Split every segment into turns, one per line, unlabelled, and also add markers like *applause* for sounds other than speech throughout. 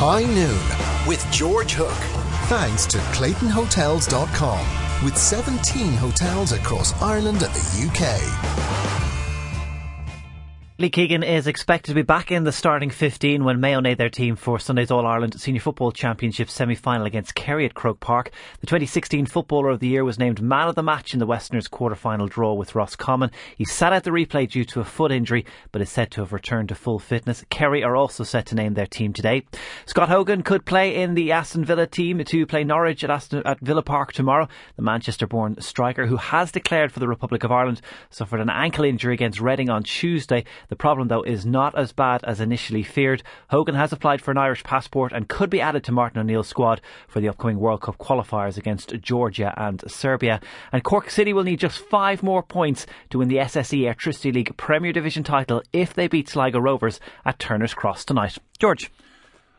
High Noon with George Hook. Thanks to ClaytonHotels.com with 17 hotels across Ireland and the UK.
Lee Keegan is expected to be back in the starting 15 when Mayo named their team for Sunday's All-Ireland Senior Football Championship semi-final against Kerry at Croke Park. The 2016 Footballer of the Year was named man of the match in the Westerners quarter-final draw with Roscommon. He sat out the replay due to a foot injury, but is said to have returned to full fitness. Kerry are also set to name their team today. Scott Hogan could play in the Aston Villa team to play Norwich at, Aston, at Villa Park tomorrow. The Manchester-born striker, who has declared for the Republic of Ireland, suffered an ankle injury against Reading on Tuesday. The problem, though, is not as bad as initially feared. Hogan has applied for an Irish passport and could be added to Martin O'Neill's squad for the upcoming World Cup qualifiers against Georgia and Serbia. And Cork City will need just five more points to win the SSE Airtricity League Premier Division title if they beat Sligo Rovers at Turner's Cross tonight. George.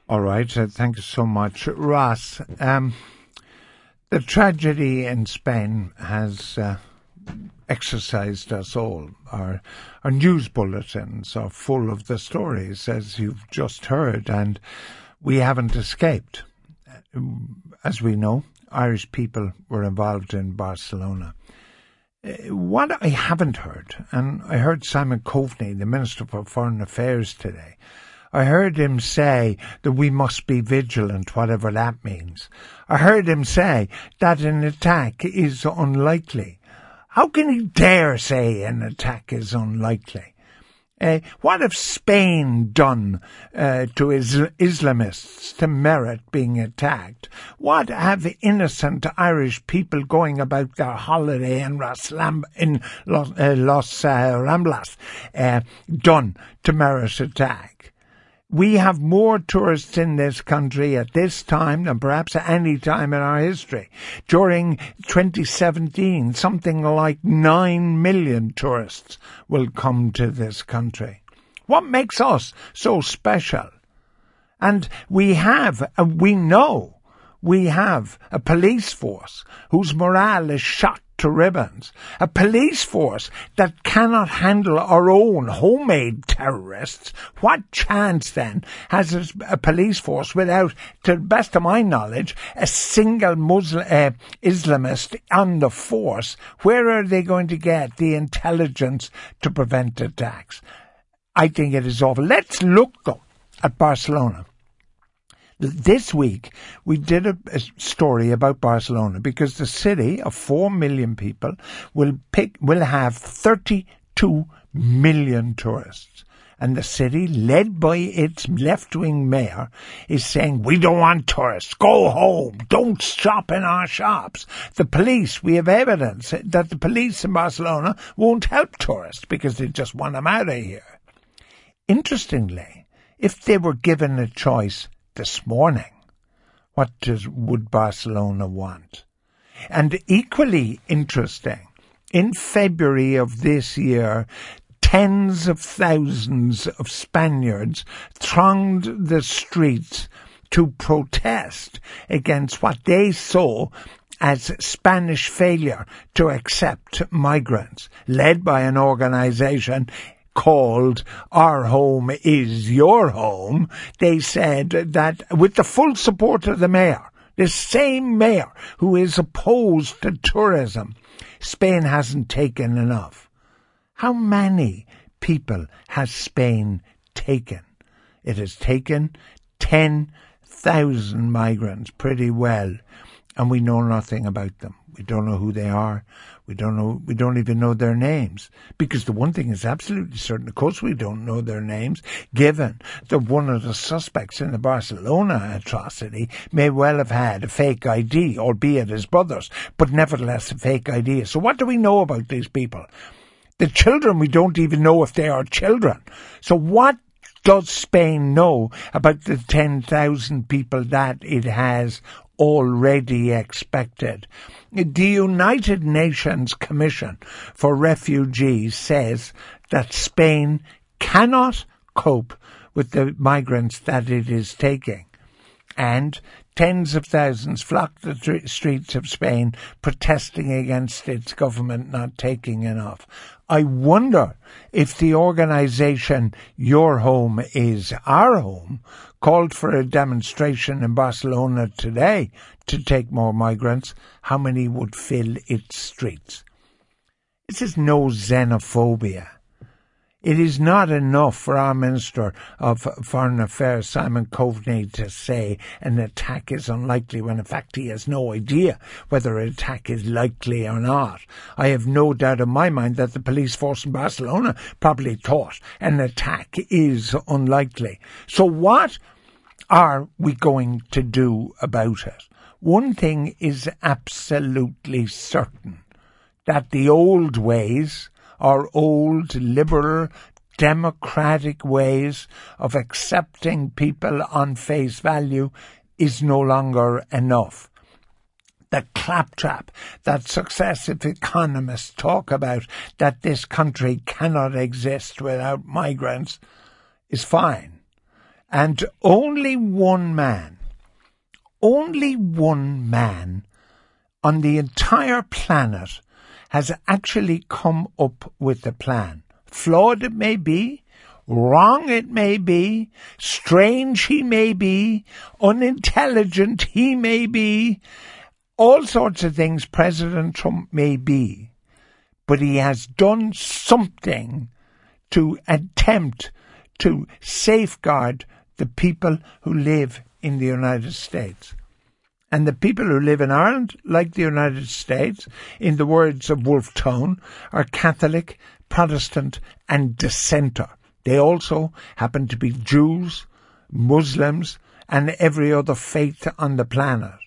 All right, uh, thank you so much. Ross, um, the tragedy in Spain has uh, exercised us all. Our, our news bulletins are full of the stories, as you've just heard, and we haven't escaped. As we know, Irish people were involved in Barcelona. Uh, what I haven't heard, and I heard Simon Coveney, the Minister for Foreign Affairs today, I heard him say that we must be vigilant, whatever that means. I heard him say that an attack is unlikely. How can he dare say an attack is unlikely? Uh, what have Spain done uh, to Isl- Islamists to merit being attacked? What have the innocent Irish people going about their holiday in, Raslam- in Los, uh, Los Ramblas done to merit attack? We have more tourists in this country at this time than perhaps at any time in our history. During 2017, something like 9 million tourists will come to this country. What makes us so special? And we have, uh, we know, we have a police force whose morale is shot to ribbons. A police force that cannot handle our own homemade terrorists. What chance then has a, police force without, to the best of my knowledge, a single Muslim uh, Islamist on the force? Where are they going to get the intelligence to prevent attacks? I think it is awful. Let's look though at Barcelona. This week, we did a, a, story about Barcelona because the city of 4 million people will pick, will have 32 million tourists. And the city, led by its left-wing mayor, is saying, we don't want tourists. Go home. Don't shop in our shops. The police, we have evidence that the police in Barcelona won't help tourists because they just want them out of here. Interestingly, if they were given a choice this morning. What does, would Barcelona want? And equally interesting, in February of this year, tens of thousands of Spaniards thronged the streets to protest against what they saw as Spanish failure to accept migrants, led by an organization called Our Home is Your Home, they said that with the full support of the mayor, the same mayor who is opposed to tourism, Spain hasn't taken enough. How many people has Spain taken? It has taken 10,000 migrants pretty well, and we know nothing about them. We don't know who they are. We don't know, we don't even know their names. Because the one thing is absolutely certain, of course we don't know their names, given that one of the suspects in the Barcelona atrocity may well have had a fake ID, albeit his brother's, but nevertheless a fake ID. So what do we know about these people? The children, we don't even know if they are children. So what does Spain know about the 10,000 people that it has already expected? The United Nations Commission for Refugees says that Spain cannot cope with the migrants that it is taking. And tens of thousands flocked the tr- streets of Spain protesting against its government not taking enough. I wonder if the organisation Your Home is Our Home called for a demonstration in Barcelona today to take more migrants, how many would fill its streets? This is no xenophobia. It is not enough for our Minister of Foreign Affairs, Simon Coveney, to say an attack is unlikely when in fact he has no idea whether an attack is likely or not. I have no doubt in my mind that the police force in Barcelona probably thought an attack is unlikely. So what are we going to do about it? One thing is absolutely certain that the old ways our old liberal democratic ways of accepting people on face value is no longer enough. The claptrap that successive economists talk about that this country cannot exist without migrants is fine. And only one man, only one man on the entire planet has actually come up with a plan. Flawed it may be, wrong it may be, strange he may be, unintelligent he may be, all sorts of things President Trump may be. But he has done something to attempt to safeguard the people who live in the United States. And the people who live in Ireland, like the United States, in the words of Wolfe Tone, are Catholic, Protestant, and dissenter. They also happen to be Jews, Muslims, and every other faith on the planet.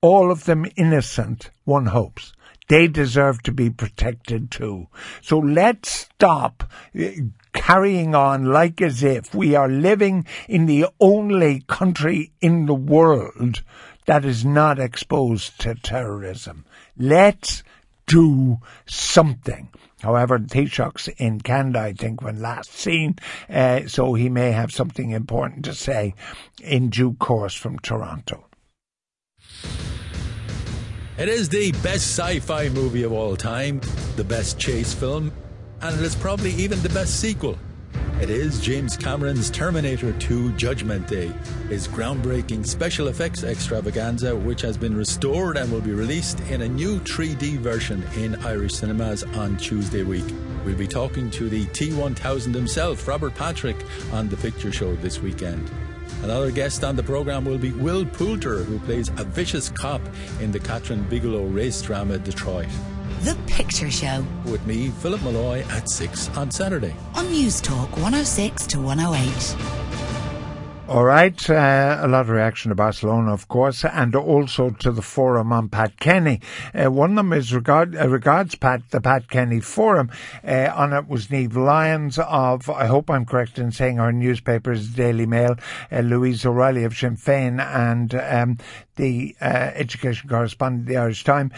All of them innocent, one hopes. They deserve to be protected too. So let's stop eh, carrying on like as if we are living in the only country in the world that is not exposed to terrorism. Let's do something. However, Taoiseach's in Canada, I think, when last seen, uh, so he may have something important to say in due course from Toronto.
It is the best sci fi movie of all time, the best chase film, and it is probably even the best sequel. It is James Cameron's Terminator 2 Judgment Day, his groundbreaking special effects extravaganza, which has been restored and will be released in a new 3D version in Irish cinemas on Tuesday week. We'll be talking to the T1000 himself, Robert Patrick, on the picture show this weekend. Another guest on the programme will be Will Poulter, who plays a vicious cop in the Kathryn Bigelow race drama Detroit.
The Picture Show.
With me, Philip Molloy, at 6 on Saturday.
On Newstalk 106 to 108.
All right, uh, a lot of reaction to Barcelona, of course, and also to the forum on Pat Kenny. Uh, one of them is regard, uh, regards Pat, the Pat Kenny forum. Uh, on it was Niamh Lyons of, I hope I'm correct in saying our newspapers, Daily Mail, uh, Louise O'Reilly of Sinn Féin, and um, the uh, education correspondent the Irish Time,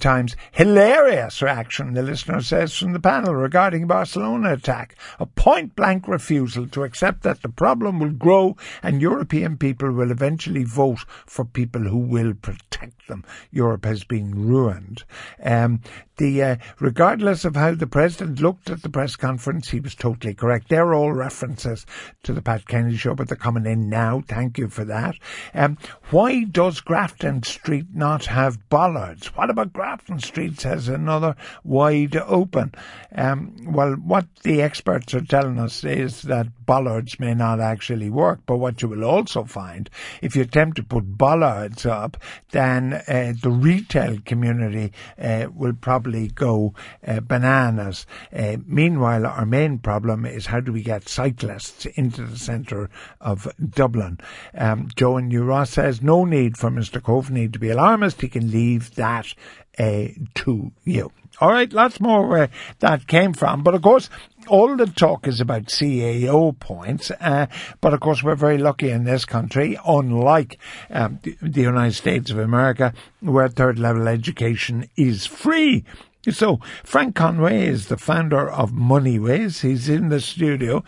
Times. Hilarious reaction, the listener says, from the panel regarding Barcelona attack. A point blank refusal to accept that the problem will grow and European people will eventually vote for people who will protect them. Europe has been ruined. Um, the uh, regardless of how the president looked at the press conference, he was totally correct. They're all references to the Pat Kenny show, but they're coming in now. Thank you for that. Um, why does Grafton Street not have bollards? What about Grafton Street? Says another wide open. Um, well, what the experts are telling us is that bollards may not actually work, but what you will also find, if you attempt to put bollards up, then uh, the retail community uh, will probably go uh, bananas. Uh, meanwhile, our main problem is how do we get cyclists into the centre of Dublin? Um, Joe and Ross says no need for Mr. Coveney to be alarmist. He can leave that uh, to you. All right, lots more where that came from. But of course, all the talk is about CAO points, uh, but of course we're very lucky in this country, unlike um, the, United States of America, where third level education is free. So Frank Conway is the founder of MoneyWiz. He's in the studio.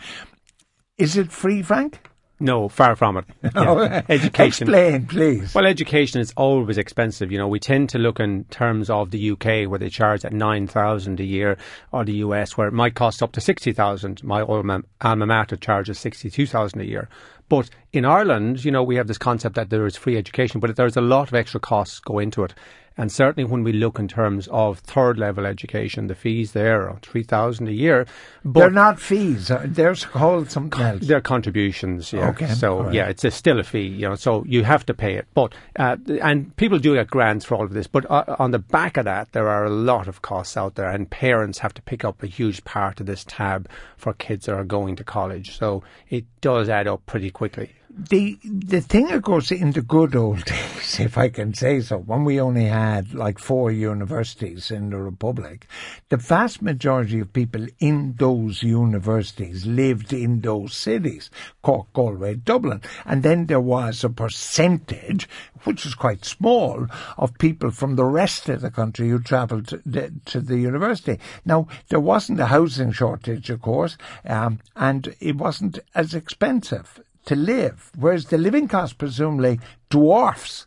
Is it free, Frank?
No, far from it. *laughs* Yeah. Oh, *laughs* education.
Explain, please.
Well, education is always expensive. You know, we tend to look in terms of the UK, where they charge at nine thousand a year, or the US, where it might cost up to sixty thousand. My alma, alma mater charges sixty-two thousand a year. But in Ireland, you know, we have this concept that there is free education, but there's a lot of extra costs go into it. And certainly when we look in terms of third level education, the fees there are 3,000 a year.
But they're not fees. Uh, they're called something else.
They're contributions, yeah.
Okay.
So,
right.
yeah, it's a, still a fee, you know, so you have to pay it. But, uh, and people do get grants for all of this. But uh, on the back of that, there are a lot of costs out there and parents have to pick up a huge part of this tab for kids that are going to college. So it does add up pretty quickly
the the thing, of course, in the good old *laughs* days, if I can say so, when we only had like four universities in the Republic, the vast majority of people in those universities lived in those cities, Cork, Galway, Dublin, and then there was a percentage, which was quite small, of people from the rest of the country who travelled to the, to the university. Now, there wasn't a housing shortage, of course, um, and it wasn't as expensive to live, whereas the living cost presumably dwarfs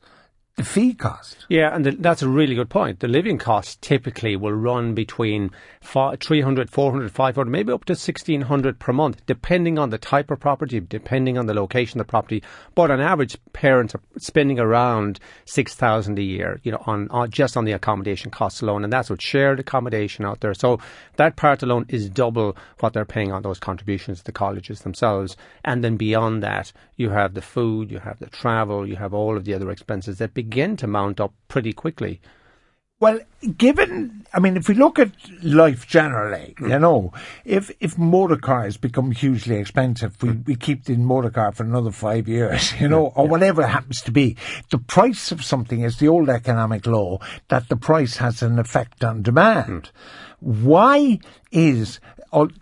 the fee cost.
Yeah, and the, that's a really good point. The living cost typically will run between 300, 400, 500, maybe up to 1600 per month, depending on the type of property, depending on the location of the property. But on average, parents are spending around 6000 a year, you know, on, on just on the accommodation costs alone. And that's with shared accommodation out there. So that part alone is double what they're paying on those contributions to the colleges themselves. And then beyond that, you have the food, you have the travel, you have all of the other expenses that begin to mount up pretty quickly.
Well, given, I mean, if we look at life generally, mm. you know, if if motor cars become hugely expensive, we, we keep the motor car for another five years, *laughs* you know, or whatever it happens to be. The price of something is the old economic law that the price has an effect on demand. Mm. Why is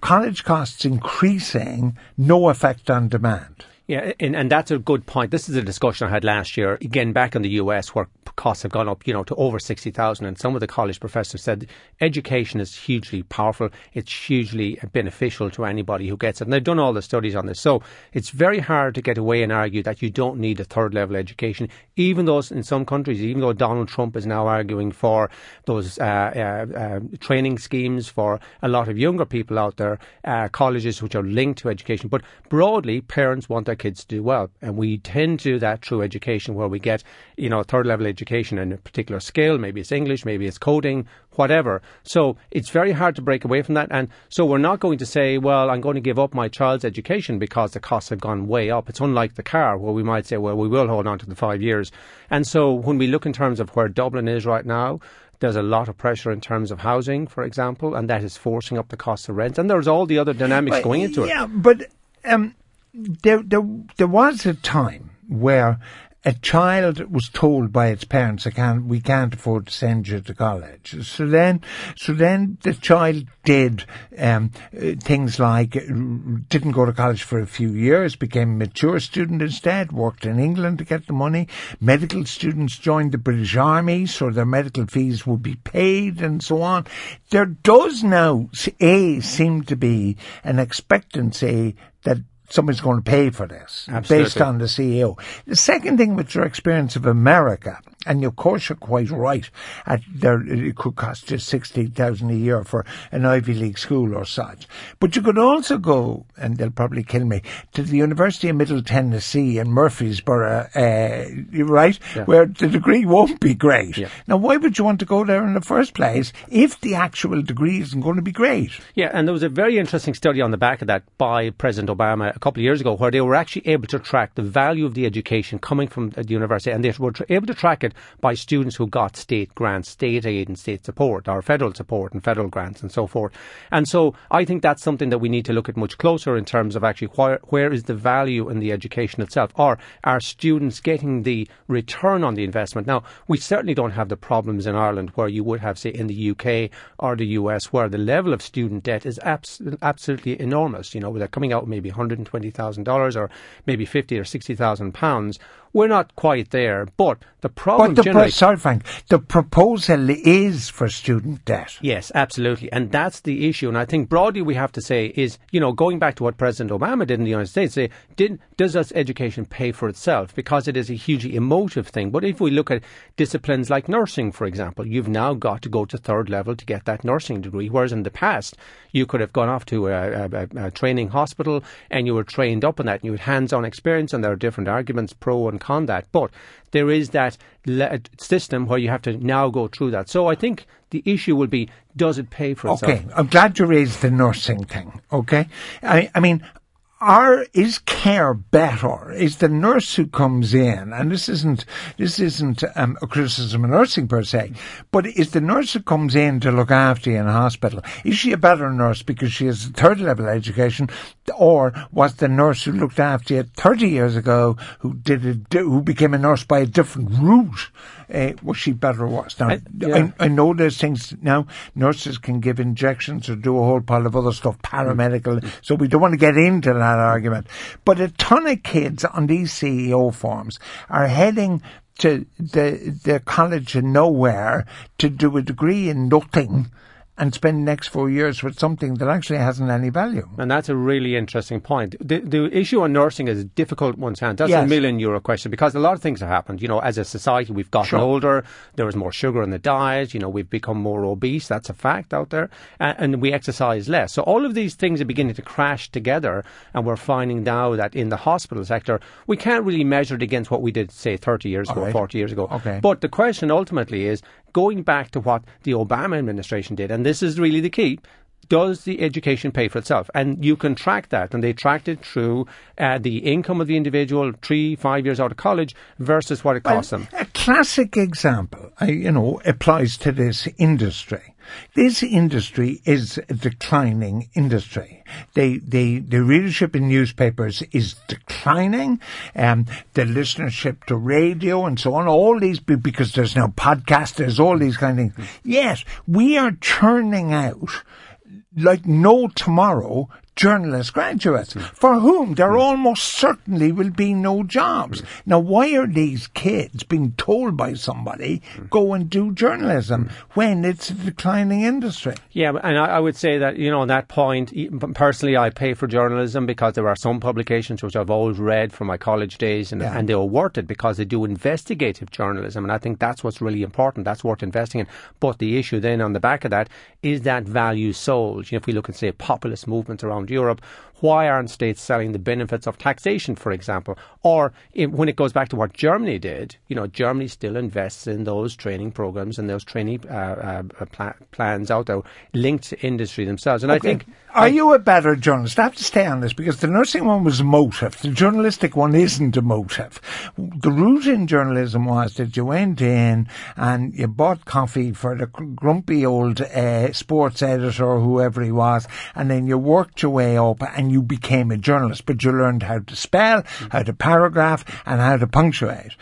college costs increasing no effect on demand?
Yeah, and, and that's a good point. This is a discussion I had last year, again, back in the US, where costs have gone up, you know, to over 60,000. And some of the college professors said education is hugely powerful. It's hugely beneficial to anybody who gets it. And they've done all the studies on this. So it's very hard to get away and argue that you don't need a third level education, even though in some countries, even though Donald Trump is now arguing for those uh, uh, uh, training schemes for a lot of younger people out there, uh, colleges which are linked to education. But broadly, parents want their kids do well. And we tend to do that through education where we get, you know, third level education in a particular skill. Maybe it's English, maybe it's coding, whatever. So it's very hard to break away from that. And so we're not going to say, well, I'm going to give up my child's education because the costs have gone way up. It's unlike the car where we might say, well, we will hold on to the five years. And so when we look in terms of where Dublin is right now, there's a lot of pressure in terms of housing, for example, and that is forcing up the cost of rent. And there's all the other dynamics
but,
going into
yeah,
it.
Yeah, but um, there, there, there was a time where a child was told by its parents, "I can't, we can't afford to send you to college." So then, so then the child did um, things like uh, didn't go to college for a few years, became a mature student instead, worked in England to get the money. Medical students joined the British Army, so their medical fees would be paid, and so on. There does now, a seem to be an expectancy that somebody's going to pay for this
Absolutely.
based on the CAO. The second thing with your experience of America, and of course you're quite right, at there, it could cost just 60,000 a year for an Ivy League school or such. But you could also go, and they'll probably kill me, to the University of Middle Tennessee in Murfreesboro, uh, right?
Yeah.
Where the degree won't be great.
Yeah.
Now why would you want to go there in the first place if the actual degree isn't going to be great?
Yeah, and there was a very interesting study on the back of that by President Obama a couple of years ago where they were actually able to track the value of the education coming from the university and they were able to track it by students who got state grants, state aid and state support or federal support and federal grants and so forth. And so I think that's something that we need to look at much closer in terms of actually where, where is the value in the education itself or are students getting the return on the investment? Now, we certainly don't have the problems in Ireland where you would have, say, in the UK or the US where the level of student debt is abs- absolutely enormous. You know, they're coming out maybe 120,000 thousand dollars or maybe fifty or sixty thousand pounds. We're not quite there. But the problem
But the pro- sorry, Frank. The proposal is for student debt.
Yes, absolutely. And that's the issue. And I think broadly we have to say is, you know, going back to what President Obama did in the United States, say, did, does us education pay for itself? Because it is a hugely emotive thing. But if we look at disciplines like nursing, for example, you've now got to go to third level to get that nursing degree. Whereas in the past, you could have gone off to a, a, a training hospital and you were trained up on that and you had hands-on experience and there are different arguments pro and con that. But there is that le- system where you have to now go through that. So I think the issue will be, does it pay for itself?
Okay, I'm glad you raised the nursing thing. Okay, I, I mean, are is care better? Is the nurse who comes in, and this isn't this isn't um, a criticism of nursing per se, but is the nurse who comes in to look after you in a hospital? Is she a better nurse because she has third level education, or was the nurse who looked after you thirty years ago who did it, who became a nurse by a different route? Uh, was she better or worse? Now,
I- yeah.
I, I know there's things now. Nurses can give injections or do a whole pile of other stuff, paramedical. So we don't want to get into that argument. But a ton of kids on these CAO forms are heading to the the college of nowhere to do a degree in nothing and spend the next four years with something that actually hasn't any value.
And that's a really interesting point. The, the issue on nursing is a difficult one to answer. That's a million euro question because a lot of things have happened. You know, as a society, we've gotten
Sure.
older. There is more sugar in the diet. You know, we've become more obese. That's a fact out there. And, and we exercise less. So all of these things are beginning to crash together. And we're finding now that in the hospital sector, we can't really measure it against what we did, say, 30 years ago,
right.
40 years ago.
Okay.
But the question ultimately is going back to what the Obama administration did, and this is really the key. Does the education pay for itself? And you can track that, and they tracked it through uh, the income of the individual three, five years out of college versus what it costs them.
A classic example, I, you know, applies to this industry. This industry is a declining industry. They, they, the readership in newspapers is declining. Um, the listenership to radio and so on, all these, because there's now podcasts, there's all these kind of things. Yes, we are churning out like no tomorrow journalist graduates mm. for whom there mm. almost certainly will be no jobs. Mm. Now, why are these kids being told by somebody go and do journalism when it's a declining industry?
Yeah, and I, I would say that, you know, on that point, personally, I pay for journalism because there are some publications which I've always read from my college days and,
Yeah.
and they are worth it because they do investigative journalism. And I think that's what's really important. That's worth investing in. But the issue then on the back of that is that value sold. You know, if we look at, say, populist movements around Europe, why aren't states selling the benefits of taxation, for example? Or in, when it goes back to what Germany did, you know, Germany still invests in those training programs and those training uh, uh, pla- plans out there linked to industry themselves. And I think
Are you a better journalist? I have to stay on this because the nursing one was motive. The journalistic one isn't a motive. The root in journalism was that you went in and you bought coffee for the grumpy old uh, sports editor or whoever he was, and then you worked your way up and you became a journalist. But you learned how to spell, how to paragraph, and how to punctuate.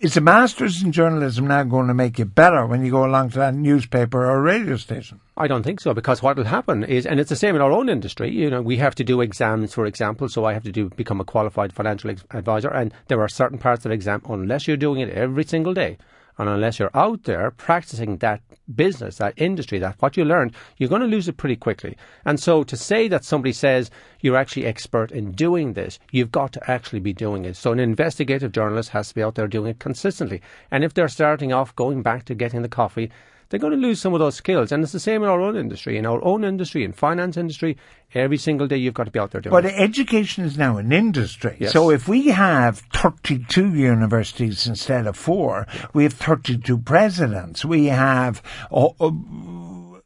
Is a master's in journalism now going to make you better when you go along to that newspaper or radio station?
I don't think so because what will happen is, and it's the same in our own industry. You know, we have to do exams, for example. So I have to do become a qualified financial advisor, and there are certain parts of the exam unless you're doing it every single day, and unless you're out there practicing that business, that industry, that what you learned, you're going to lose it pretty quickly. And so to say that somebody says you're actually expert in doing this, you've got to actually be doing it. So an investigative journalist has to be out there doing it consistently. And if they're starting off going back to getting the coffee, they're going to lose some of those skills. And it's the same in our own industry. In our own industry, in finance industry, every single day you've got to be out there doing
But
it.
education is now an industry.
Yes.
So if we have 32 universities instead of four, we have 32 presidents. We have uh, uh, oh, oh,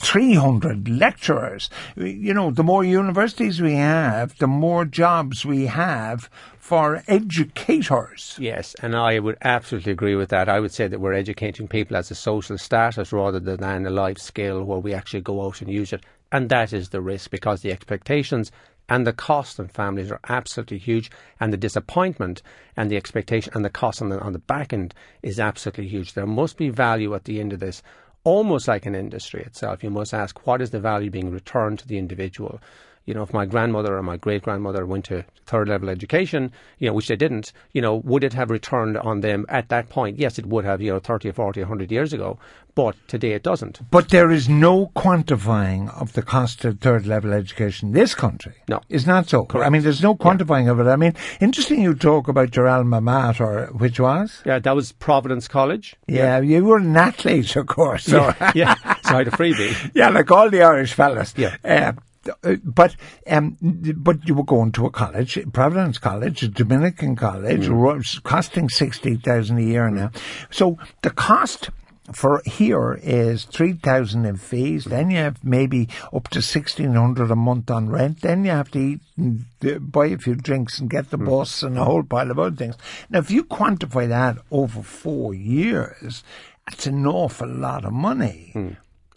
300 lecturers. You know, the more universities we have, the more jobs we have for educators.
Yes, and I would absolutely agree with that. I would say that we're educating people as a social status rather than a life skill where we actually go out and use it. And that is the risk because the expectations and the cost on families are absolutely huge, and the disappointment and the expectation and the cost on the, on the back end is absolutely huge. There must be value at the end of this, almost like an industry itself. You must ask what is the value being returned to the individual. You know, if my grandmother or my great grandmother went to third level education, you know, which they didn't, you know, would it have returned on them at that point? Yes, it would have, you know, 30 or 40 100 years ago, but today it doesn't.
But there is no quantifying of the cost of third level education in this country.
No.
Is not so.
Correct.
I mean, there's no quantifying of it. I mean, interesting you talk about your alma mater, which was?
Yeah, that was Providence College.
Yeah, you were an athlete, of course. So.
yeah, so I had a freebie.
yeah, like all the Irish fellas.
Yeah.
Uh, Uh, but um, but you were going to a college, Providence College, a Dominican college, mm. ro- costing sixty thousand a year now. Mm. So the cost for here is three thousand in fees. Mm. Then you have maybe up to sixteen hundred a month on rent. Then you have to eat and uh, buy a few drinks and get the bus and a whole pile of other things. Now, if you quantify that over four years, that's an awful lot of money.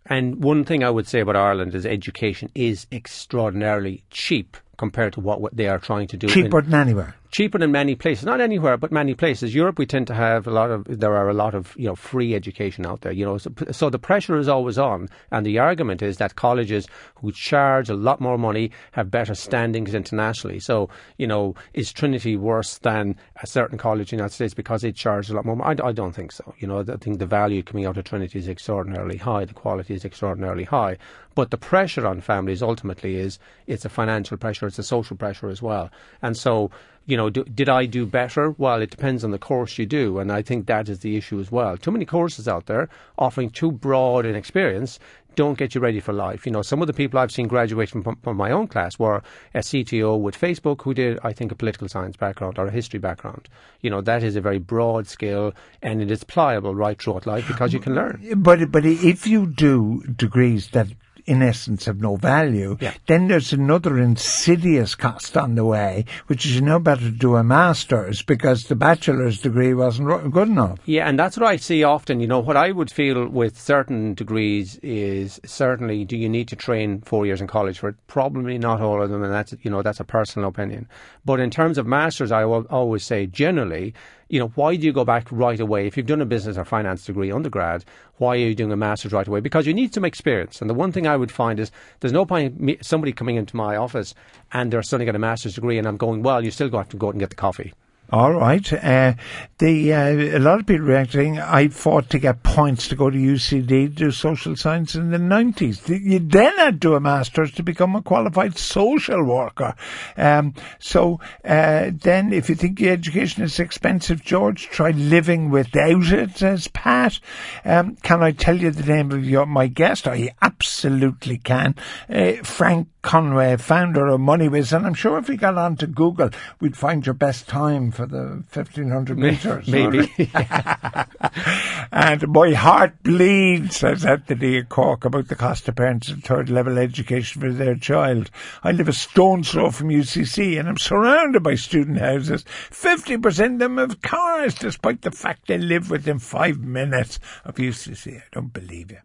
And one thing I would say about Ireland is education is extraordinarily cheap compared to what, they are trying to do. in-
Cheaper than anywhere.
Cheaper in many places, not anywhere, but many places. Europe, we tend to have a lot of. There are a lot of you know free education out there. You know, so, so the pressure is always on, and the argument is that colleges who charge a lot more money have better standings internationally. So you know, is Trinity worse than a certain college in the United States because it charges a lot more? money? I, I don't think so. You know, I think the value coming out of Trinity is extraordinarily high. The quality is extraordinarily high. But the pressure on families ultimately is it's a financial pressure, it's a social pressure as well. And so, you know, do, did I do better? Well, it depends on the course you do, and I think that is the issue as well. Too many courses out there offering too broad an experience don't get you ready for life. You know, some of the people I've seen graduate from, from my own class were a CTO with Facebook who did, I think, a political science background or a history background. You know, that is a very broad skill and it is pliable right throughout life because you can learn.
But but if you do degrees that in essence have no value,
Yeah.
then there's another insidious cost on the way, which is you know better to do a master's because the bachelor's degree wasn't good enough.
Yeah, and that's what I see often. You know, what I would feel with certain degrees is certainly do you need to train four years in college for it? Probably not all of them, and that's you know that's a personal opinion. But in terms of masters, I will always say generally, you know, why do you go back right away if you've done a business or finance degree undergrad? Why are you doing a master's right away? Because you need some experience. And the one thing I would find is there's no point me, somebody coming into my office and they're suddenly got a master's degree, and I'm going, well, you still got to go out and get the coffee.
All right. Uh, the uh, a lot of people reacting. I fought to get points to go to UCD to do social science in the nineties. You then had to do a master's to become a qualified social worker. Um, so uh, then, if you think your education is expensive, George, try living without it. Says Pat. Um, can I tell you the name of your my guest? I absolutely can. Uh, Frank Conway, founder of MoneyWiz, and I'm sure if we got onto Google, we'd find your best time for the 1500 meters.
Maybe. *laughs* *laughs*
and my heart bleeds, says Anthony in Cork, about the cost of parents of third level education for their child. I live a stone's throw from UCC and I'm surrounded by student houses. 50% of them have cars, despite the fact they live within five minutes of UCC. I don't believe you.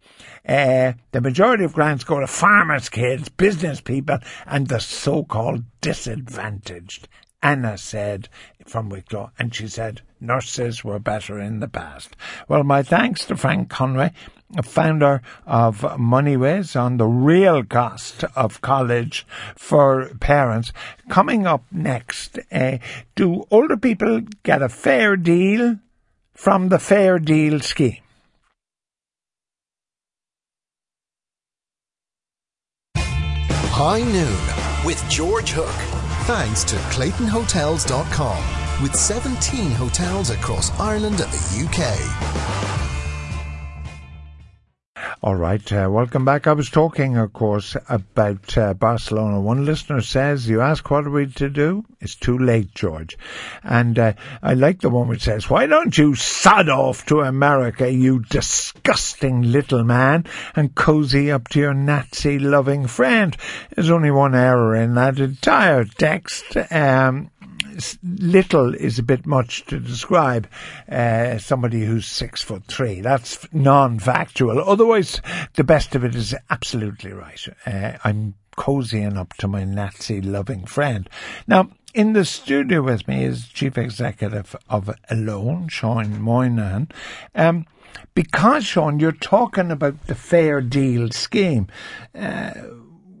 Uh, the majority of grants go to farmers' kids, business people, and the so-called disadvantaged. Anna said from Wicklow, and she said nurses were better in the past. Well, my thanks to Frank Conway, a founder of MoneyWiz on the real cost of college for parents. Coming up next, uh, do older people get a fair deal from the Fair Deal scheme?
High Noon with George Hook. Thanks to ClaytonHotels.com with 17 hotels across Ireland and the UK.
All right, uh, welcome back. I was talking, of course, about uh, Barcelona. One listener says, "You ask what are we to do? It's too late, George." And uh, I like the one which says, "Why don't you sod off to America, you disgusting little man, and cozy up to your Nazi-loving friend?" There's only one error in that entire text. Um, little is a bit much to describe uh, somebody who's six foot three. That's non-factual. Otherwise, the best of it is absolutely right. Uh, I'm cozying up to my Nazi-loving friend. Now, in the studio with me is Chief Executive of Alone, Sean Moynihan. Um, because, Sean, you're talking about the Fair Deal scheme. Uh,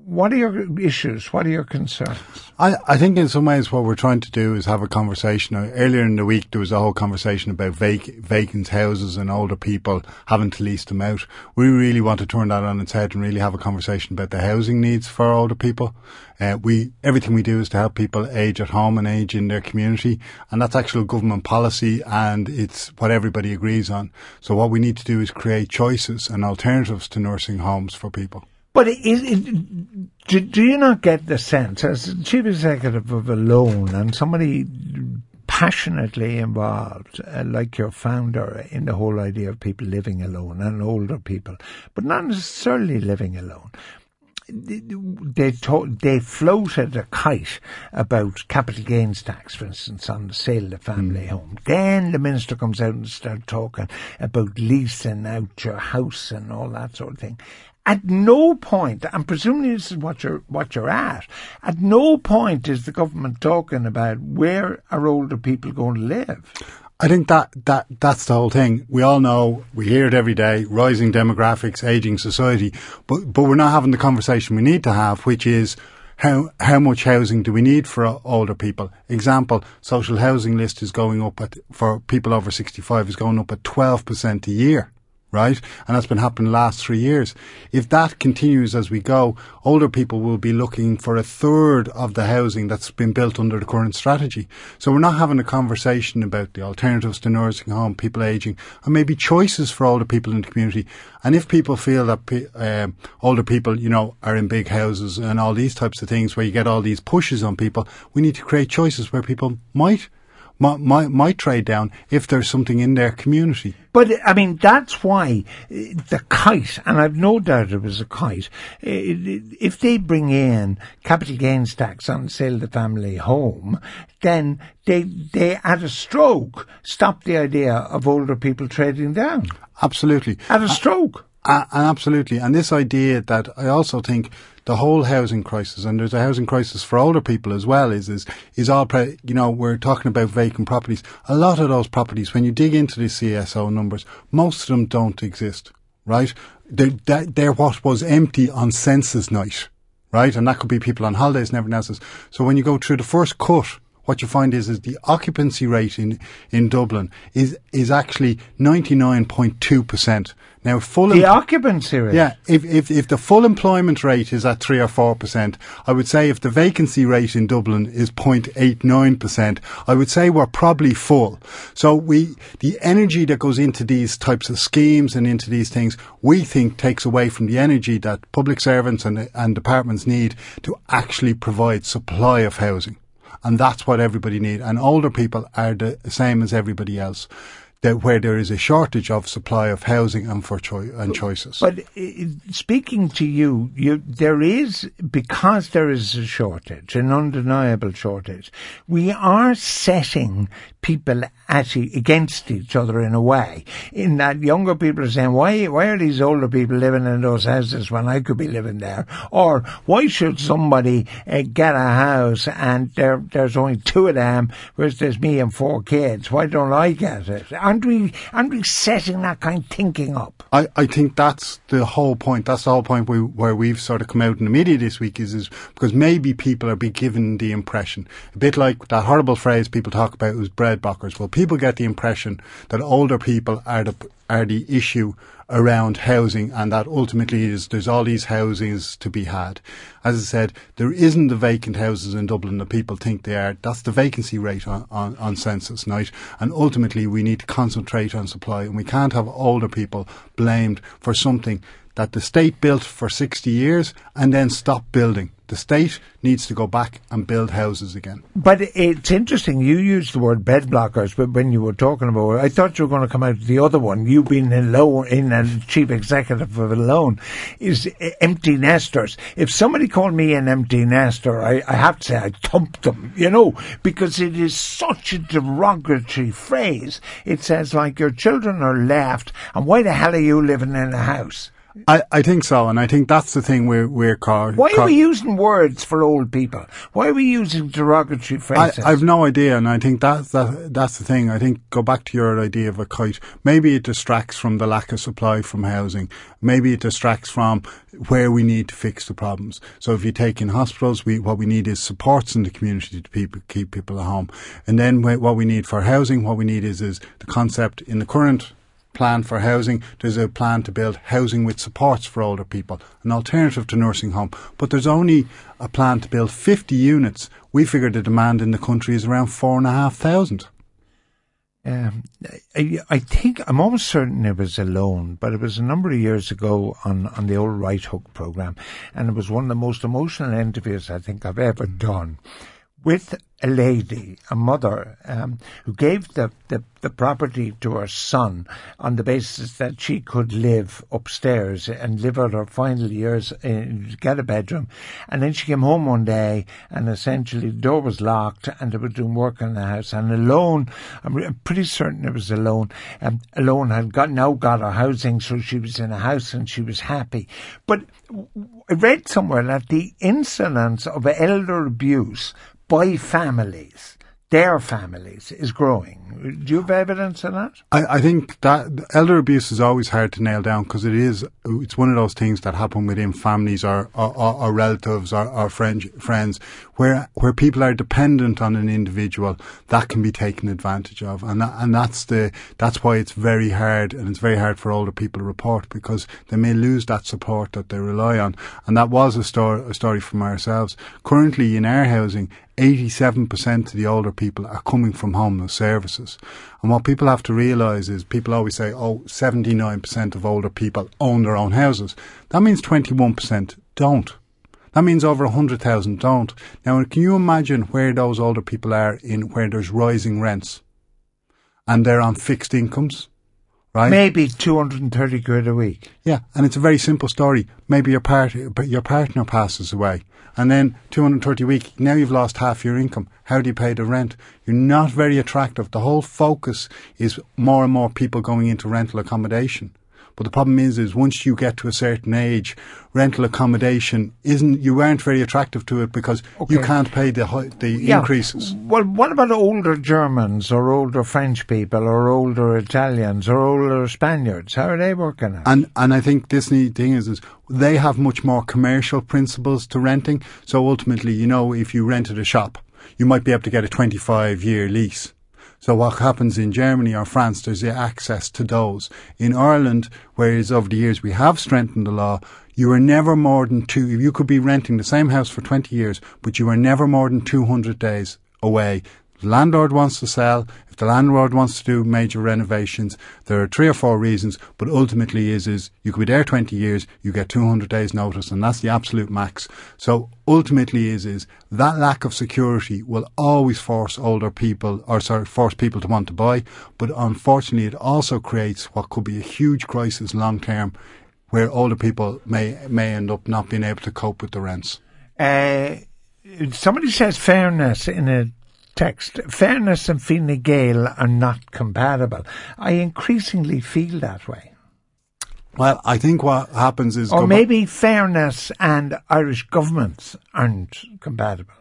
what are your issues? What are your concerns?
I, I think in some ways what we're trying to do is have a conversation. Earlier in the week, there was a whole conversation about vac- vacant houses and older people having to lease them out. We really want to turn that on its head and really have a conversation about the housing needs for older people. Uh, we everything we do is to help people age at home and age in their community, and that's actual government policy, and it's what everybody agrees on. So what we need to do is create choices and alternatives to nursing homes for people.
But it, it, do, do you not get the sense, as chief executive of Alone and somebody passionately involved, uh, like your founder, in the whole idea of people living alone and older people, but not necessarily living alone? they talk, they floated a kite about capital gains tax, for instance, on the sale of the family mm. home. Then the minister comes out and starts talking about leasing out your house and all that sort of thing. At no point, and presumably this is what you're what you're at. At no point is the government talking about where are older people going to live.
I think that, that, that's the whole thing. We all know, we hear it every day, rising demographics, aging society, but, but we're not having the conversation we need to have, which is how, how much housing do we need for older people? Example, social housing list is going up at, for people over 65 is going up at 12% a year right? And that's been happening the last three years. If that continues as we go, older people will be looking for a third of the housing that's been built under the current strategy. So we're not having a conversation about the alternatives to nursing home, people aging, and maybe choices for older people in the community. And if people feel that uh, older people, you know, are in big houses and all these types of things where you get all these pushes on people, we need to create choices where people might might, might, might trade down if there's something in their community.
But I mean, that's why uh, the kite, and I've no doubt it was a kite. Uh, if they bring in capital gains tax on sale the family home, then they they at a stroke stop the idea of older people trading down.
Absolutely,
at a stroke.
Uh, and absolutely, and this idea that I also think the whole housing crisis, and there's a housing crisis for older people as well, is, is, is all, pre- you know, we're talking about vacant properties. A lot of those properties, when you dig into the CSO numbers, most of them don't exist, right? They're, they're what was empty on census night, right? And that could be people on holidays and everything. So when you go through the first cut, what you find is, is the occupancy rate in, in Dublin is, is actually 99.2%. Now, full
the em- occupancy rate.
Yeah, if, if if the full employment rate is at three or four percent, I would say if the vacancy rate in Dublin is 0.89 percent, I would say we're probably full. So we the energy that goes into these types of schemes and into these things, we think takes away from the energy that public servants and and departments need to actually provide supply of housing, and that's what everybody need. And older people are the same as everybody else that where there is a shortage of supply of housing and for choi- and choices.
But uh, speaking to you, you, there is because there is a shortage, an undeniable shortage. We are setting people at against each other in a way. In that younger people are saying, "Why, why are these older people living in those houses when I could be living there?" Or why should somebody uh, get a house and there, there's only two of them, whereas there's me and four kids? Why don't I get it? aren't we, aren't we setting that kind of thinking up?
I, I think that's the whole point. That's the whole point we, where we've sort of come out in the media this week is, is because maybe people are being given the impression, a bit like that horrible phrase people talk about was bed blockers. Well, people get the impression that older people are the, are the issue around housing and that ultimately is there's all these housings to be had. As I said, there isn't the vacant houses in Dublin that people think they are. That's the vacancy rate on, on, on census night. And ultimately we need to concentrate on supply and we can't have older people blamed for something that the state built for 60 years and then stopped building. The state needs to go back and build houses again.
But it's interesting. You used the word bed blockers, but when you were talking about it, I thought you were going to come out the other one. You being in Alone, in a chief executive of Alone, is eh, empty nesters. If somebody called me an empty nester, I, I have to say I thumped them, you know, because it is such a derogatory phrase. It says like your children are left, and why the hell are you living in a house?
I, I think so, and I think that's the thing we're we're caught.
Why are we using words for old people? Why are we using derogatory phrases?
I've no idea, and I think that's that, that's the thing. I think go back to your idea of a kite. Maybe it distracts from the lack of supply from housing. Maybe it distracts from where we need to fix the problems. So if you take in hospitals, we what we need is supports in the community to people, keep people at home, and then what we need for housing, what we need is is the concept in the current plan for housing. There's a plan to build housing with supports for older people, an alternative to nursing home. But there's only a plan to build 50 units. We figure the demand in the country is around four and a half thousand.
Um, I, I think I'm almost certain it was Alone, but it was a number of years ago on, on the old Right Hook program, and it was one of the most emotional interviews I think I've ever done with a lady, a mother, um, who gave the, the, the property to her son on the basis that she could live upstairs and live out her final years, uh, get a bedroom. And then she came home one day and essentially the door was locked and they were doing work in the house. And alone, I'm pretty certain it was alone, um, alone had got, now got her housing, so she was in a house and she was happy. But I read somewhere that the incidence of elder abuse by families, their families, is growing. Do you have evidence of that?
I, I think that elder abuse is always hard to nail down because it is it's one of those things that happen within families or or, or, or relatives or, or friend, friends where where people are dependent on an individual that can be taken advantage of and that, and that's the that's why it's very hard and it's very hard for older people to report because they may lose that support that they rely on and that was a story a story from ourselves currently in our housing 87% of the older people are coming from homeless services. And what people have to realise is people always say, oh, 79% of older people own their own houses. That means 21% don't. That means over 100,000 don't. Now, can you imagine where those older people are in where there's rising rents? And they're on fixed incomes, right?
Maybe 230 quid a week.
Yeah, and it's a very simple story. Maybe your part, but your partner passes away, and then 230 a week. Now you've lost half your income. How do you pay the rent? You're not very attractive. The whole focus is more and more people going into rental accommodation. But the problem is, is once you get to a certain age, rental accommodation isn't. You aren't very attractive to it because you can't pay the the
Yeah.
increases.
Well, what about older Germans or older French people or older Italians or older Spaniards? How are they working out?
And and I think this neat thing is is they have much more commercial principles to renting. So ultimately, you know, if you rented a shop, you might be able to get a 25 year lease. So what happens in Germany or France, there's the access to those. In Ireland, whereas over the years we have strengthened the law, you are never more than two, you could be renting the same house for 20 years, but you are never more than 200 days away. The landlord wants to sell. If the landlord wants to do major renovations, there are three or four reasons, but ultimately is, is you could be there 20 years, you get 200 days notice, and that's the absolute max. So ultimately is, is that lack of security will always force older people, or sorry, force people to want to buy, but unfortunately it also creates what could be a huge crisis long term, where older people may, may end up not being able to cope with the rents.
Uh, somebody says fairness in a text. Fairness and Fine Gael are not compatible. I increasingly feel that way.
Well, I think what happens is
Or maybe fairness and Irish governments aren't compatible.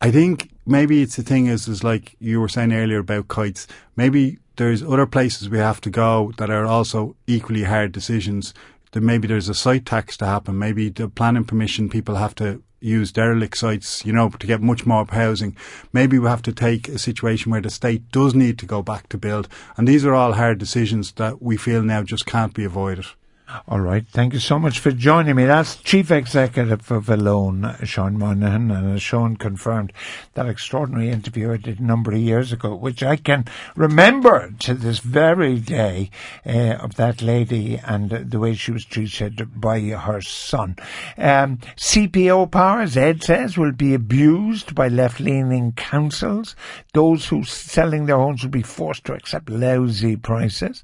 I think maybe it's the thing is is like you were saying earlier about kites. Maybe there's other places we have to go that are also equally hard decisions. That maybe there's a site tax to happen. Maybe the planning permission people have to use derelict sites, you know, to get much more housing. Maybe we have to take a situation where the state does need to go back to build. And these are all hard decisions that we feel now just can't be avoided.
All right. Thank you so much for joining me. That's Chief Executive of Alone, Sean Moynihan, and as Sean confirmed that extraordinary interview I did a number of years ago, which I can remember to this very day uh, of that lady and the way she was treated by her son. Um, CPO powers, Ed says, will be abused by left-leaning councils. Those who selling their homes will be forced to accept lousy prices.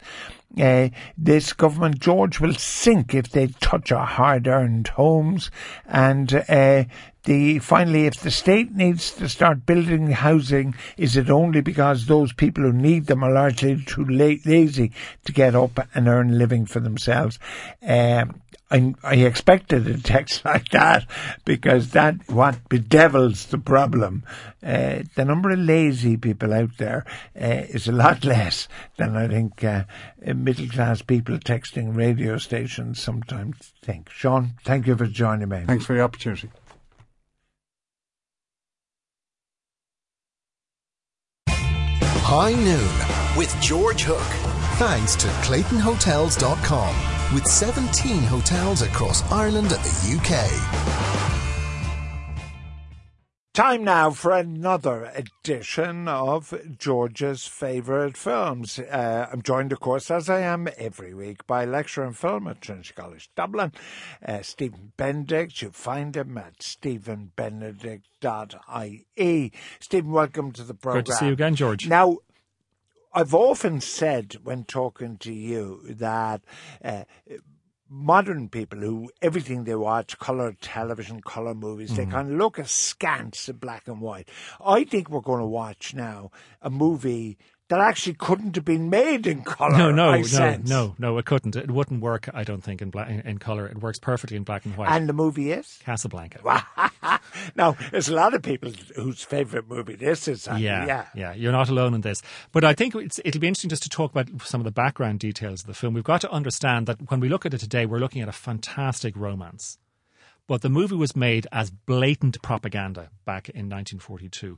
Uh, this government, George, will sink if they touch our hard-earned homes. And uh, the finally, if the state needs to start building housing, is it only because those people who need them are largely too la- lazy to get up and earn a living for themselves? Um, I, I expected a text *laughs* like that because that what bedevils the problem. Uh, the number of lazy people out there uh, is a lot *laughs* less than I think uh, middle class people texting radio stations sometimes think. Sean, thank you for joining me.
Thanks for the opportunity.
High Noon with George Hook. Thanks to ClaytonHotels.com with 17 hotels across Ireland and the UK.
Time now for another edition of George's favourite films. Uh, I'm joined, of course, as I am every week, by lecturer in film at Trinity College Dublin, uh, Stephen Benedict. You find him at stephenbenedict.ie. Stephen, welcome to the programme.
Good to see you again, George.
Now, I've often said when talking to you that uh, modern people who everything they watch, colour television, colour movies, mm. they kind of look askance at black and white. I think we're going to watch now a movie that actually couldn't have been made in color.
No, no,
I
no,
sense.
no, no. It couldn't. It wouldn't work. I don't think in black in, in color. It works perfectly in black and white.
And the movie is
Casablanca. *laughs*
now, there's a lot of people whose favorite movie this is.
Yeah,
yeah,
yeah. You're not alone in this. But I think it'll be interesting just to talk about some of the background details of the film. We've got to understand that when we look at it today, we're looking at a fantastic romance. But the movie was made as blatant propaganda back in 1942.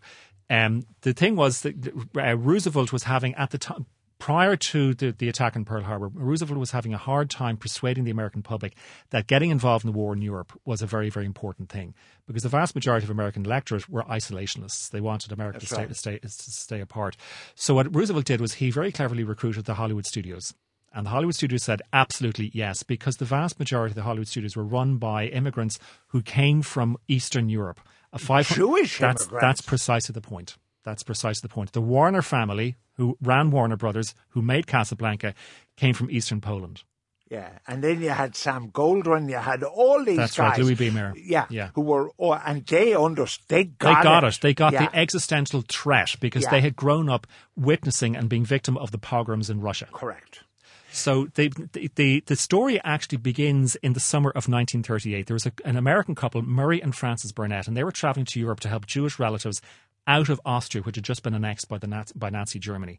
Um, the thing was that uh, Roosevelt was having at the time prior to the, the attack on Pearl Harbor, Roosevelt was having a hard time persuading the American public that getting involved in the war in Europe was a very, very important thing because the vast majority of American electorate were isolationists. They wanted America to stay, right. to, stay, to stay apart. So what Roosevelt did was he very cleverly recruited the Hollywood studios. And the Hollywood studios said absolutely yes, because the vast majority of the Hollywood studios were run by immigrants who came from Eastern Europe.
A five Jewish
that's, That's precisely the point. That's precisely the point. The Warner family, who ran Warner Brothers, who made Casablanca, came from Eastern Poland.
Yeah, and then you had Sam Goldwyn, you had all these
That's
guys.
right, Louis B. Mayer.
Yeah,
yeah.
who were, oh, and they understood, they got,
they got
it.
it. They got
yeah.
the existential threat because
yeah.
they had grown up witnessing and being victim of the pogroms in Russia.
Correct.
So they, the the story actually begins in the summer of 1938. There was a, an American couple, Murray and Frances Burnett, and they were traveling to Europe to help Jewish relatives out of Austria, which had just been annexed by the Nazi, by Nazi Germany.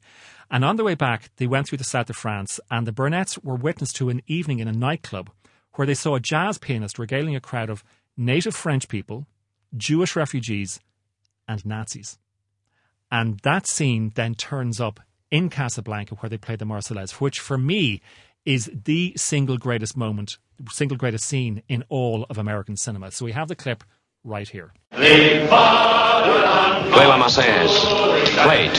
And on the way back, they went through the south of France, and the Burnetts were witness to an evening in a nightclub where they saw a jazz pianist regaling a crowd of native French people, Jewish refugees, and Nazis. And that scene then turns up in Casablanca where they play the Marseillaise, which for me is the single greatest moment, single greatest scene in all of American cinema. So we have the clip right here.
Play La Marseillaise. Play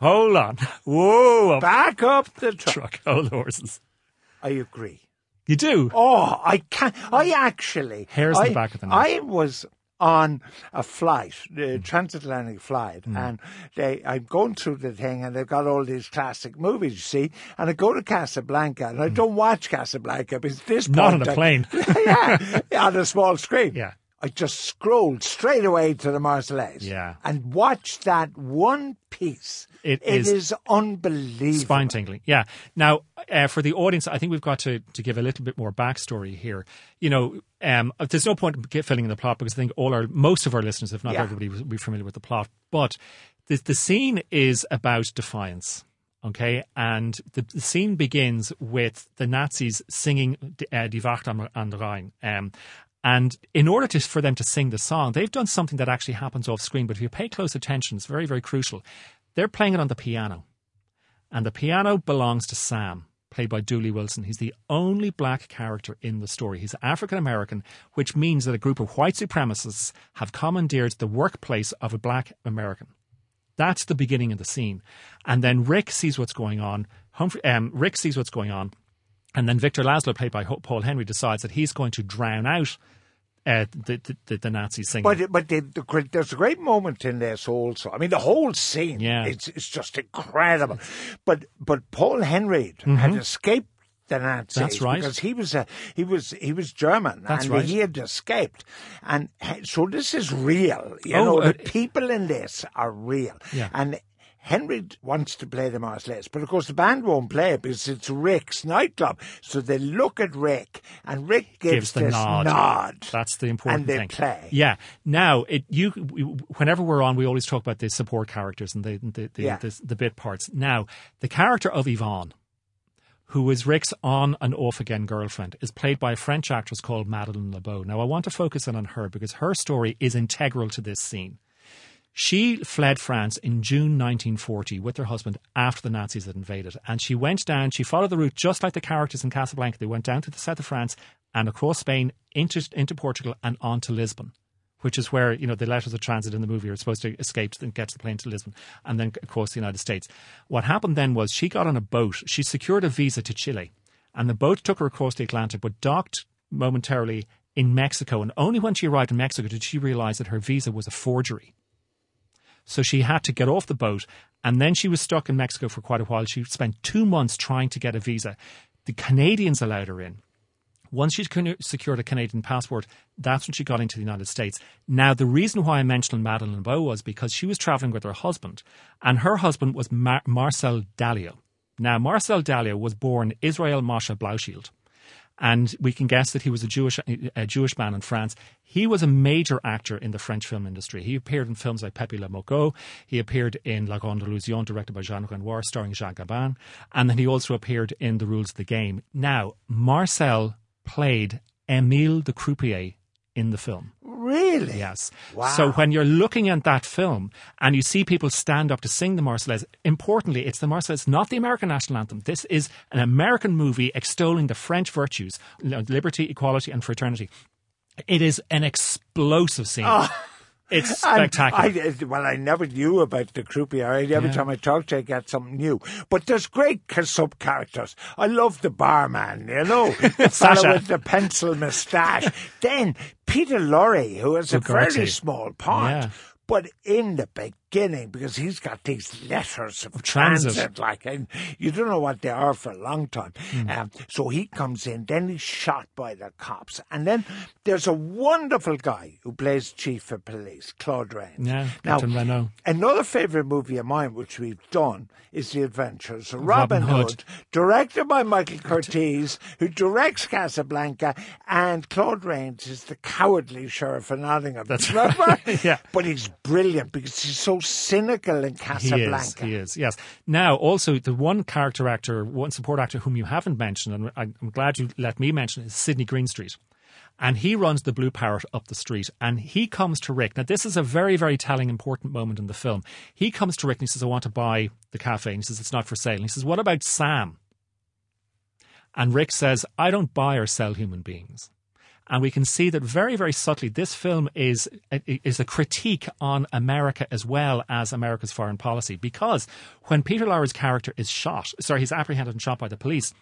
Hold
on. Whoa.
Back up the truck.
truck. *laughs* Hold the horses.
I agree.
You do?
Oh, I can't. I actually.
Hairs
I,
in the back of the neck.
I was on a flight, a transatlantic flight,
Hmm.
and they, I'm going through the thing, and they've got all these classic movies, you see, and I go to Casablanca, and I don't watch Casablanca because this.
Not on a
I-
plane. *laughs*
yeah, on a small screen.
Yeah.
I just scrolled straight away to the Marseillaise.
Yeah.
And watched that one piece.
It
it
is
is, unbelievable.
Spine tingling. Yeah. Now, uh, for the audience, I think we've got to, to give a little bit more backstory here. You know, um, there's no point in filling in the plot because I think all our, most of our listeners, if not
Yeah.
everybody, will be familiar with the plot. But the, the scene is about defiance. Okay, and the, the scene begins with the Nazis singing uh, Die Wacht am, am Rhein. Um, and in order to, for them to sing the song, they've done something that actually happens off screen. But if you pay close attention, it's very, very crucial. They're playing it on the piano. And the piano belongs to Sam, played by Dooley Wilson. He's the only black character in the story. He's African American, which means that a group of white supremacists have commandeered the workplace of a black American. That's the beginning of the scene. And then Rick sees what's going on. Humphrey, um, Rick sees what's going on. And then Victor Laszlo, played by Paul Henreid, decides that he's going to drown out uh, the, the, the, Nazi singing.
But but the, the, there's a great moment in this also. I mean, the whole scene.
Yeah.
it's it's just incredible. But but Paul Henreid had escaped the Nazis.
Mm-hmm. That's right.
Because he was a, he was he was German
That's
and
right.
he had escaped, and so this is real. You
Oh,
know,
uh,
the people in this are real.
Yeah.
And. Henreid wants to play the Marseillais, but of course the band won't play it because it's Rick's nightclub. So they look at Rick, and Rick gives,
gives the
this
nod.
nod.
That's the important
and they
thing.
play.
Yeah. Now, it you whenever we're on, we always talk about the support characters and the the the,
Yeah.
the, the bit parts. Now, the character of Yvonne, who is Rick's on and off again girlfriend, is played by a French actress called Madeleine LeBeau. Now, I want to focus in on her because her story is integral to this scene. She fled France in June 1940 with her husband after the Nazis had invaded. And she went down, she followed the route just like the characters in Casablanca. They went down to the south of France and across Spain into, into Portugal and on to Lisbon, which is where, you know, the letters of transit in the movie are supposed to escape and get to the plane to Lisbon and then across the United States. What happened then was she got on a boat. She secured a visa to Chile and the boat took her across the Atlantic but docked momentarily in Mexico. And only when she arrived in Mexico did she realize that her visa was a forgery. So she had to get off the boat, and then she was stuck in Mexico for quite a while. She spent two months trying to get a visa. The Canadians allowed her in. Once she'd secured a Canadian passport, that's when she got into the United States. Now, the reason why I mentioned Madeleine LeBeau was because she was traveling with her husband, and her husband was Mar- Marcel Dalio. Now, Marcel Dalio was born Israel Moshe Blauschild and we can guess that he was a Jewish a Jewish man in France. He was a major actor in the French film industry. He appeared in films like Pepe le Moko. He appeared in La Grande Illusion, directed by Jean Renoir, starring Jean Gabin, and then he also appeared in The Rules of the Game. Now, Marcel played Emile the croupier in the film.
Really?
Yes.
Wow.
So when you're looking at that film and you see people stand up to sing the Marseillaise, importantly, it's the Marseillaise, not the American national anthem. This is an American movie extolling the French virtues, liberty, equality, and fraternity. It is an explosive scene. Oh.
It's
spectacular.
I, well, I never knew about the croupier. Every
Yeah.
time I talk to you, I get something new. But there's great sub characters. I love the barman, you know, *laughs* the fellow with the pencil moustache. then Peter Lorre, who has a very small part.
Yeah.
But in the because he's got these letters of,
transit.
transit. like, and you don't know what they are for a long time.
Hmm.
Um, so he comes in, then he's shot by the cops. And then there's a wonderful guy who plays chief of police, Claude Rains.
Yeah,
Now,
Captain Renault.
Another favourite movie of mine, which we've done, is The Adventures of Robin,
Robin
Hood.
Hood.
directed by Michael Curtiz, who directs Casablanca, and Claude Rains is the cowardly sheriff of Nottingham.
That's *laughs* right, yeah.
But he's brilliant because he's so cynical in Casablanca.
He is. He is. Yes. Now, also the one character actor, one support actor whom you haven't mentioned, and I'm glad you let me mention, is Sidney Greenstreet. And he runs the Blue Parrot up the street, and he comes to Rick. Now, this is a very, very telling, important moment in the film. He comes to Rick and he says, "I want to buy the cafe." And he says, "It's not for sale." And he says, "What about Sam?" And Rick says, "I don't buy or sell human beings." And we can see that very, very subtly, this film is is a critique on America as well as America's foreign policy. Because when Peter Lorre's character is shot, sorry, he's apprehended and shot by the police.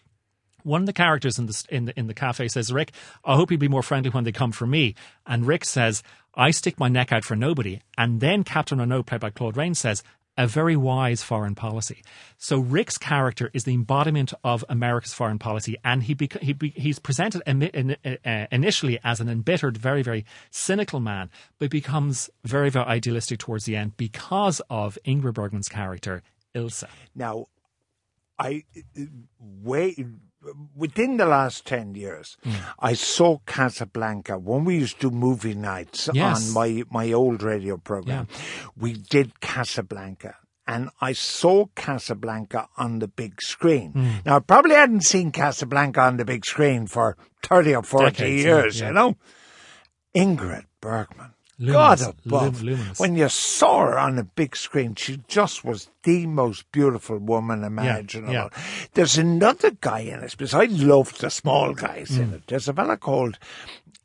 One of the characters in the in the in the cafe says, "Rick, I hope you'll be more friendly when they come for me." And Rick says, "I stick my neck out for nobody." And then Captain Renault, played by Claude Rains, says, "A very wise foreign policy." So Rick's character is the embodiment of America's foreign policy, and he bec- he be- he's presented in, uh, initially as an embittered, very very cynical man, but becomes very very idealistic towards the end because of Ingrid Bergman's character Ilsa.
Now, I wait within the last ten years,
Hmm.
I saw Casablanca when we used to do movie nights
Yes.
on my my old radio program. We did Casablanca. And I saw Casablanca on the big screen.
Hmm.
Now, I probably hadn't seen Casablanca on the big screen for 30 or 40
Decades,
years,
yeah,
you know? Ingrid Bergman.
Luminous,
God above.
luminous.
When you saw her on the big screen, she just was the most beautiful woman imaginable.
yeah.
There's another guy in it because I loved the small guys
Mm.
in it. There's a fella called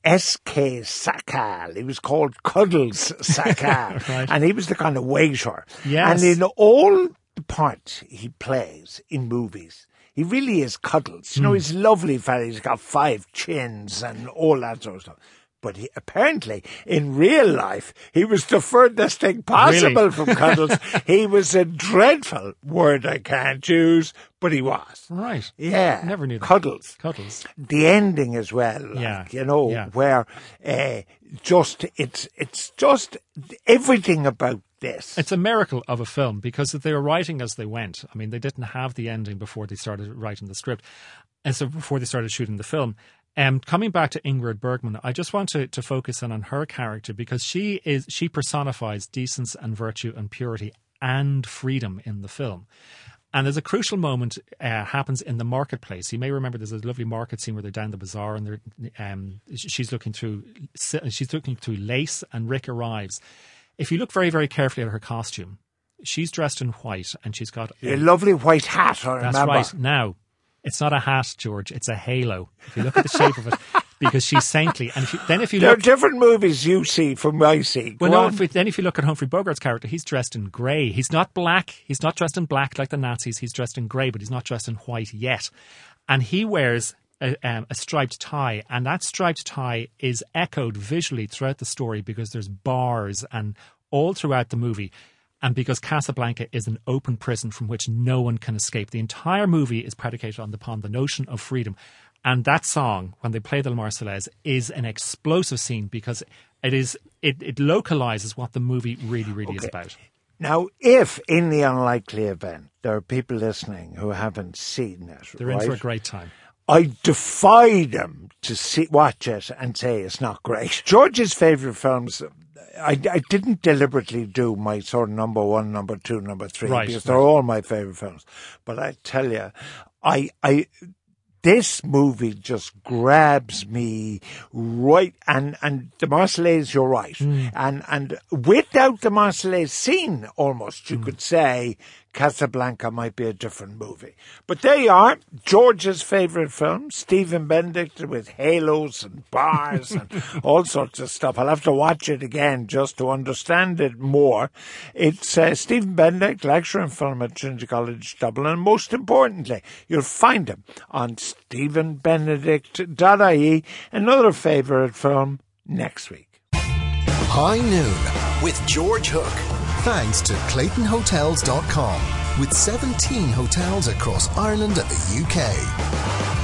S.K. Sakall. He was called Cuddles Sakall. *laughs*
Right.
And he was the kind of waiter.
Yes.
And in all the parts he plays in movies, he really is Cuddles. You know, he's a lovely fella. He's got five chins and all that sort of stuff. But he, apparently, in real life, he was the furthest thing possible
Really?
from Cuddles. *laughs* he was a dreadful word I can't use, but he was.
Right.
Yeah.
Never knew that.
Cuddles
Cuddles.
the ending as well. Like,
Yeah,
you know,
yeah.
where uh, just it's it's just everything about this.
It's a miracle of a film because they were writing as they went. I mean, they didn't have the ending before they started writing the script, and so before they started shooting the film. Um, coming back to Ingrid Bergman, I just want to, to focus in on her character because she is she personifies decency and virtue and purity and freedom in the film. And there's a crucial moment uh, happens in the marketplace. You may remember there's a lovely market scene where they're down the bazaar and they're um, she's looking through she's looking through lace and Rick arrives. If you look very very carefully at her costume, she's dressed in white and she's got
a lovely white hat, I
that's
remember.
right. Now, it's not a hat, George. It's a halo. If you look at the shape of it, *laughs* because she's saintly. And if you, then if you
There are
look,
different movies you see from I see.
well, no. If we, then if you look at Humphrey Bogart's character, he's dressed in grey. He's not black. He's not dressed in black like the Nazis. He's dressed in grey, but he's not dressed in white yet. And he wears a, um, a striped tie, and that striped tie is echoed visually throughout the story because there's bars and all throughout the movie. And because Casablanca is an open prison from which no one can escape. The entire movie is predicated on the, upon the notion of freedom. And that song, when they play the Marseillaise, is an explosive scene because it is it, it localizes what the movie really, really is about.
Now, if in the unlikely event there are people listening who haven't seen it,
They're
right,
in for a great time.
I defy them to see, watch it and say it's not great. *laughs* George's favourite films, I, I didn't deliberately do my sort of number one, number two, number three,
Right,
because they're
right.
all my favourite films. But I tell you, I, I, this movie just grabs me right, and and the Marseillaise, you're right, hmm. and and without the Marseillaise scene, almost you hmm. could say Casablanca might be a different movie. But there you are, George's favourite film, Stephen Benedict with halos and bars and *laughs* all sorts of stuff. I'll have to watch it again just to understand it more. It's uh, Stephen Benedict, lecturer in film at Trinity College Dublin, and most importantly, you'll find him on stephenbenedict.ie, another favourite film, next week.
High Noon with George Hook. Thanks to ClaytonHotels.com with 17 hotels across Ireland and the UK.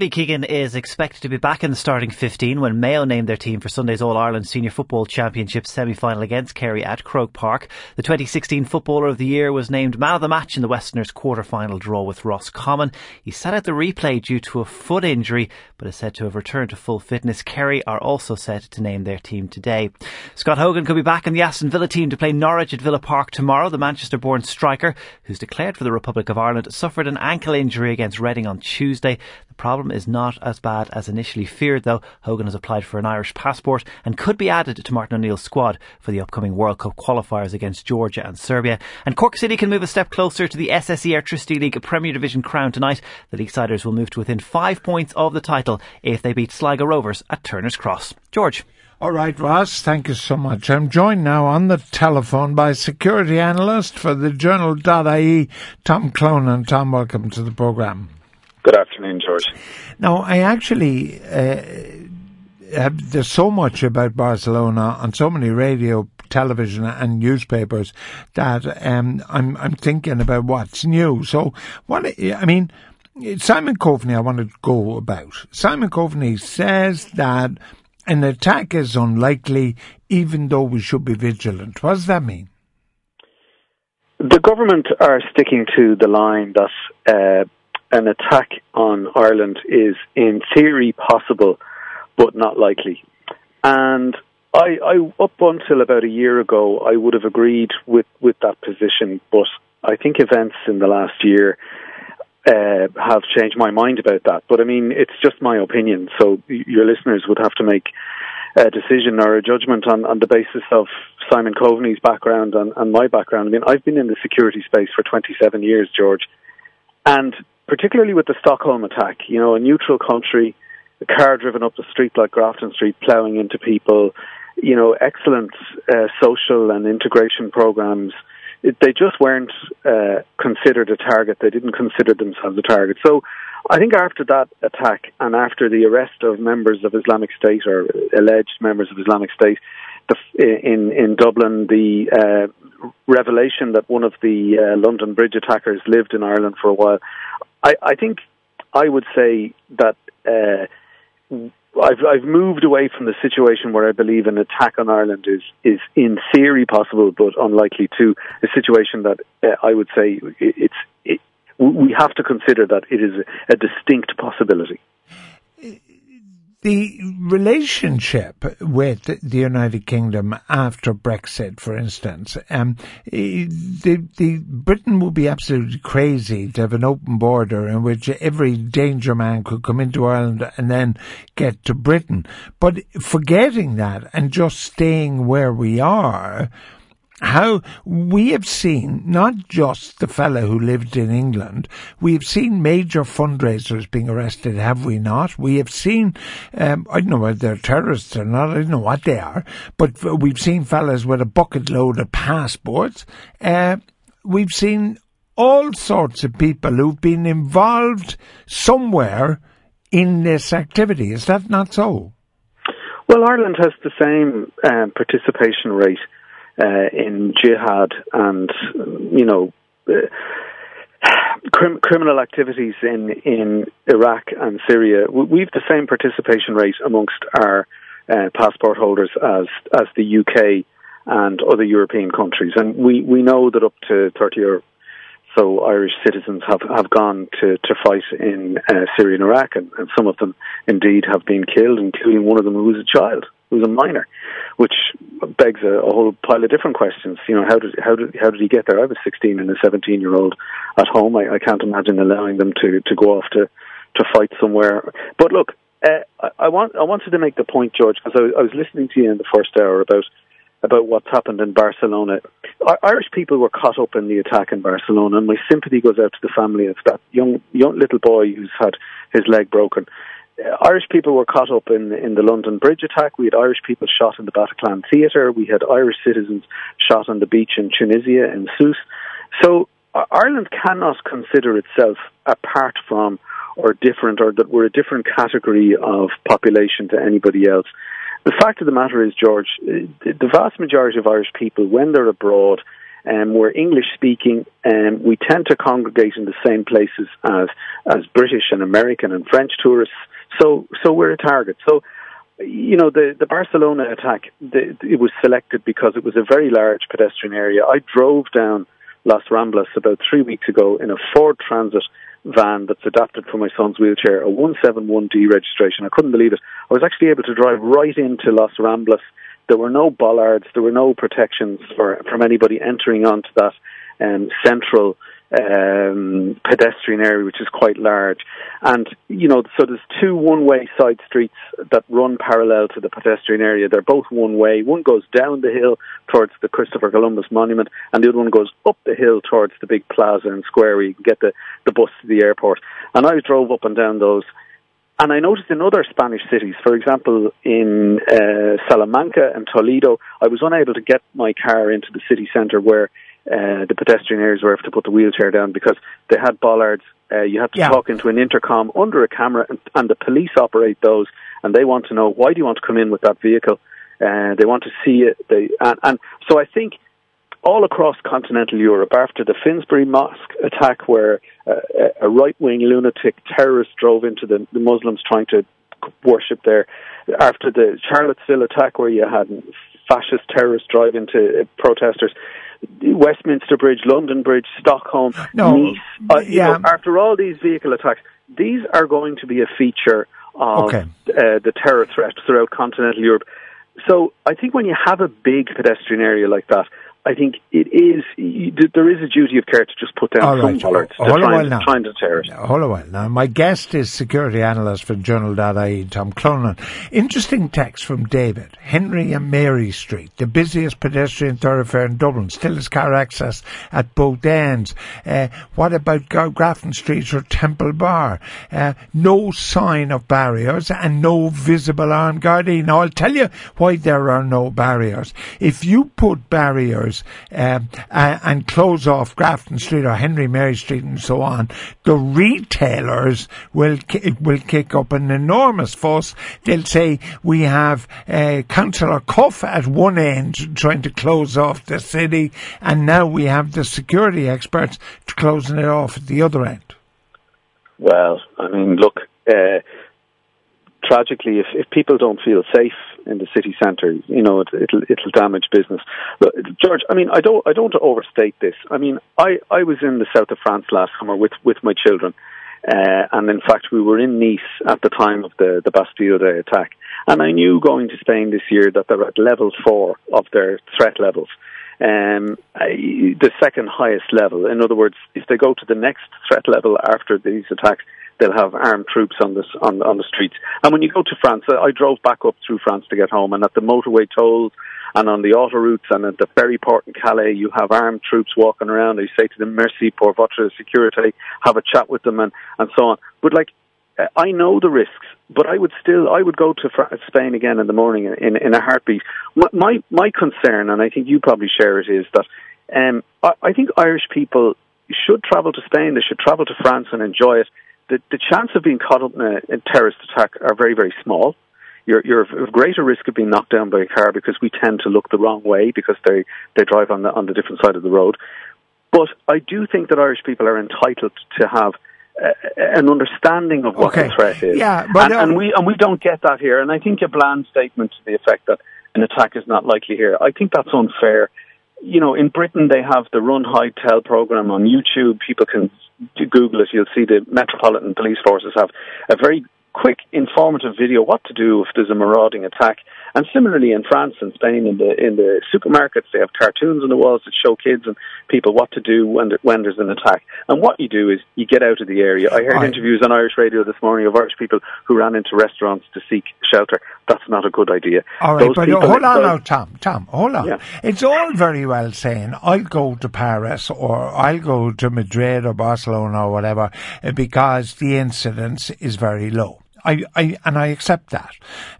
Lee Keegan is expected to be back in the starting 15 when Mayo named their team for Sunday's All Ireland Senior Football Championship semi-final against Kerry at Croke Park. The 2016 Footballer of the Year was named man of the match in the Westerners quarter-final draw with Roscommon. He sat out the replay due to a foot injury, but is said to have returned to full fitness. Kerry are also set to name their team today. Scott Hogan could be back in the Aston Villa team to play Norwich at Villa Park tomorrow. The Manchester-born striker, who's declared for the Republic of Ireland, suffered an ankle injury against Reading on Tuesday. Problem is not as bad as initially feared, though. Hogan has applied for an Irish passport and could be added to Martin O'Neill's squad for the upcoming World Cup qualifiers against Georgia and Serbia. And Cork City can move a step closer to the SSE Airtricity League Premier Division crown tonight. The league siders will move to within five points of the title if they beat Sligo Rovers at Turner's Cross. George.
All right, Ross, thank you so much. I'm joined now on the telephone by security analyst for the journal.ie, Tom Clonan. And Tom, welcome to the programme.
Good afternoon, George.
Now, I actually, uh, have, there's so much about Barcelona on so many radio, television and newspapers that, um, I'm, I'm thinking about what's new. So what, I mean, Simon Coveney, I want to go about. Simon Coveney says that an attack is unlikely, even though we should be vigilant. What does that mean?
The government are sticking to the line that uh, an attack on Ireland is, in theory, possible, but not likely. And I, I, up until about a year ago, I would have agreed with, with that position, but I think events in the last year uh, have changed my mind about that. But I mean, it's just my opinion, so your listeners would have to make a decision or a judgment on, on the basis of Simon Coveney's background and, and my background. I mean, I've been in the security space for 27 years, George, and particularly with the Stockholm attack, you know, a neutral country a car driven up the street like Grafton Street, ploughing into people, you know, excellent uh, social and integration programs. It, they just weren't uh, considered a target. They didn't consider themselves a target. So I think after that attack and after the arrest of members of Islamic State or alleged members of Islamic State the, in in Dublin, the uh, revelation that one of the uh, London Bridge attackers lived in Ireland for a while, I, I think I would say that. Uh, I've I've moved away from the situation where I believe an attack on Ireland is is in theory possible but unlikely to a situation that uh, I would say it's it, we have to consider that it is a, a distinct possibility
the relationship with the United Kingdom after Brexit, for instance, um, the, the Britain would be absolutely crazy to have an open border in which every danger man could come into Ireland and then get to Britain. But forgetting that and just staying where we are, how we have seen not just the fellow who lived in England, we have seen major fundraisers being arrested, have we not? We have seen, um, I don't know whether they're terrorists or not, I don't know what they are, but we've seen fellows with a bucket load of passports. Uh, we've seen all sorts of people who've been involved somewhere in this activity. Is that not so?
Well, Ireland has the same um, participation rate uh, in jihad and you know uh, crim- criminal activities in in Iraq and Syria. We've the same participation rate amongst our uh, passport holders as as the UK and other European countries, and we we know that up to thirty or so Irish citizens have, have gone to, to fight in uh, Syria and Iraq, and, and some of them indeed have been killed, including one of them who was a child, who was a minor, which begs a, a whole pile of different questions. You know, how did how did how did he get there? I was 16 and a 17 year old at home. I, I can't imagine allowing them to to go off to to fight somewhere. But look, uh, I, I want I wanted to make the point, George, because I, I was listening to you in the first hour about about what's happened in Barcelona. Irish people were caught up in the attack in Barcelona, and my sympathy goes out to the family of that young, young little boy who's had his leg broken. Irish people were caught up in in the London Bridge attack. We had Irish people shot in the Bataclan Theatre. We had Irish citizens shot on the beach in Tunisia in Sousse. So Ireland cannot consider itself apart from or different, or that we're a different category of population to anybody else. The fact of the matter is, George, the vast majority of Irish people, when they're abroad, um, we're English speaking, and um, we tend to congregate in the same places as as British and American and French tourists. So, so we're a target. So, you know, the the Barcelona attack, the, it was selected because it was a very large pedestrian area. I drove down Las Ramblas about three weeks ago in a Ford Transit van that's adapted for my son's wheelchair, a 171D registration. I couldn't believe it. I was actually able to drive right into Las Ramblas. There were no bollards, there were no protections for from anybody entering onto that um, central um, pedestrian area, which is quite large. And, you know, so there's two one-way side streets that run parallel to the pedestrian area. They're both one-way. One goes down the hill towards the Christopher Columbus Monument, and the other one goes up the hill towards the big plaza and square where you can get the, the bus to the airport. And I drove up and down those and I noticed in other Spanish cities, for example, in uh, Salamanca and Toledo, I was unable to get my car into the city centre where uh, the pedestrian areas where I have to put the wheelchair down because they had bollards. Uh, you have to yeah. talk into an intercom under a camera, and, and, the police operate those, and they want to know why do you want to come in with that vehicle. Uh, they want to see it. They, and, and so I think all across continental Europe, after the Finsbury Mosque attack, where uh, a right-wing lunatic terrorist drove into the, the Muslims trying to worship there, after the Charlottesville attack, where you had fascist terrorists drive into protesters, Westminster Bridge, London Bridge, Stockholm, no, Nice. Uh, yeah. Know, after all these vehicle attacks, these are going to be a feature of okay. uh, the terror threat throughout continental Europe. So I think when you have a big pedestrian area like that, I think it is there is a duty of care to just put down
All
some
right.
bollards
Hold a while now.
try and deter it.
Hold a while. Now, my guest is security analyst for Journal.ie, Tom Clonan. Interesting text from David. Henry and Mary Street, the busiest pedestrian thoroughfare in Dublin, still has car access at both ends. Uh, what about Grafton Street or Temple Bar? Uh, no sign of barriers and no visible armed guarding. Now, I'll tell you why there are no barriers. If you put barriers um, uh, and close off Grafton Street or Henry Mary Street and so on, the retailers will will kick up an enormous fuss. They'll say we have uh, Councillor Cuffe at one end trying to close off the city, and now we have the security experts closing it off at the other end.
Well, I mean, look, uh, tragically, if, if people don't feel safe in the city centre, you know, it, it'll it'll damage business. Look, George, I mean, I don't I don't overstate this. I mean, I, I was in the south of France last summer with with my children, uh, and in fact, we were in Nice at the time of the the Bastille Day attack, and I knew going to Spain this year that they're at level four of their threat levels. Um, the second highest level. In other words, if they go to the next threat level after these attacks, they'll have armed troops on the on, on the streets. And when you go to France, I I drove back up through France to get home, and at the motorway tolls and on the autoroutes and at the ferry port in Calais, you have armed troops walking around. They say to them, "Merci pour votre sécurité," have a chat with them, and and so on. But like, uh, I know the risks, but I would still I would go to Fr- Spain again in the morning in in, in a heartbeat. My, my my concern, and I think you probably share it, is that um, I, I think Irish people should travel to Spain. They should travel to France and enjoy it. The the chance of being caught up in a, a terrorist attack are very very small. You're you're at greater risk of being knocked down by a car because we tend to look the wrong way because they they drive on the on the different side of the road. But I do think that Irish people are entitled to have uh, an understanding of what
Okay.
the threat is.
Yeah, but,
and,
um,
and we and we don't get that here. And I think a bland statement to the effect that an attack is not likely here. I think that's unfair. You know, in Britain they have the Run Hide Tell program on YouTube. People can Google it. You'll see the Metropolitan Police Forces have a very quick, informative video what to do if there's a marauding attack. And similarly, in France and Spain, in the in the supermarkets, they have cartoons on the walls that show kids and people what to do when there, when there's an attack. And what you do is you get out of the area. I heard
Right.
interviews on Irish radio this morning of Irish people who ran into restaurants to seek shelter. That's not a good idea.
All right,
Those
but
people
hold on now, Tom. Tom, hold on.
Yeah.
It's all very well saying I'll go to Paris or I'll go to Madrid or Barcelona or whatever uh, because the incidence is very low. I, I and I accept that.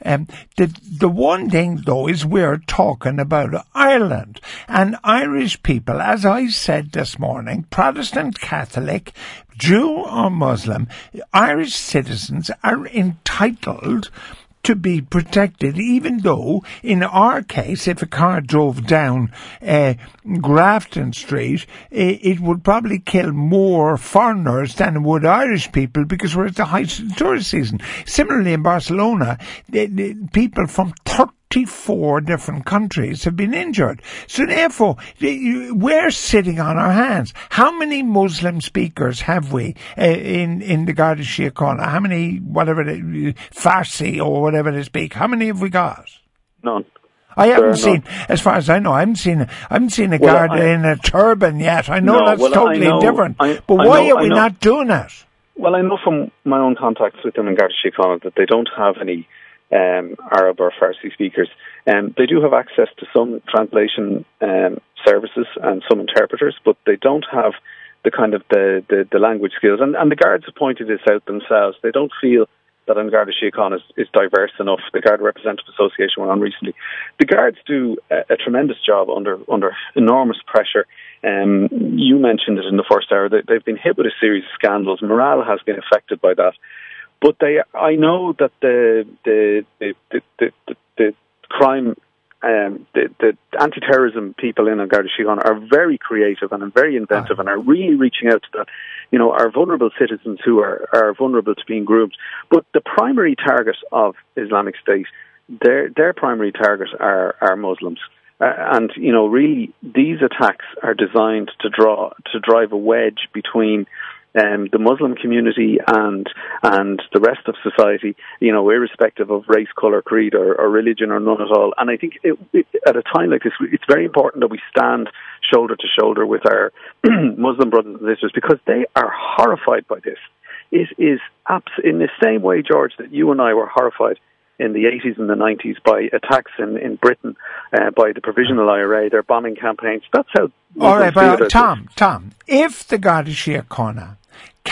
Um, the the one thing though is we're talking about Ireland and Irish people, as I said this morning, Protestant, Catholic, Jew or Muslim, Irish citizens are entitled to be protected, even though in our case, if a car drove down uh, Grafton Street, it, it would probably kill more foreigners than it would Irish people because we're at the height of the tourist season. Similarly, in Barcelona, the, the people from 34 different countries have been injured. So therefore, we're sitting on our hands. How many Muslim speakers have we uh, in, in the Garda Síochána? How many, whatever, it- Farsi or whatever they speak? How many have we got?
None.
I haven't seen, as far as I know, I haven't seen, I haven't seen a
Well,
Garda
I-
in a turban yet. I know
No,
that's
well,
totally
know-
different.
I-
but why
know-
are we not doing it?
Well, I know from my own contacts with them in Garda Síochána that they don't have any um, Arab or Farsi speakers. Um, they do have access to some translation um, services and some interpreters, but they don't have the kind of the, the, the language skills. And, and the guards have pointed this out themselves. They don't feel that on Garda Síochána is, is diverse enough. The Garda Representative Association went on recently. The guards do a, a tremendous job under under enormous pressure. Um, you mentioned it in the first hour. They, they've been hit with a series of scandals. Morale has been affected by that. But they, I know that the the the the, the, the, crime, um, the, the anti-terrorism people in Garda Síochána are very creative and very inventive and are really reaching out to the, you know, our vulnerable citizens who are, are vulnerable to being groomed. But the primary target of Islamic State, their their primary target are are Muslims. Uh, and you know, really, these attacks are designed to draw to drive a wedge between um, the Muslim community and and the rest of society, you know, irrespective of race, color, creed, or, or religion, or none at all. And I think it, it, at a time like this, it's very important that we stand shoulder to shoulder with our *clears throat* Muslim brothers and sisters because they are horrified by this. It is abs- in the same way, George, that you and I were horrified in the 80s and the 90s by attacks in, in Britain uh, by the Provisional IRA, their bombing campaigns. That's how.
All right, but Tom. Tom, if the Garda Síochána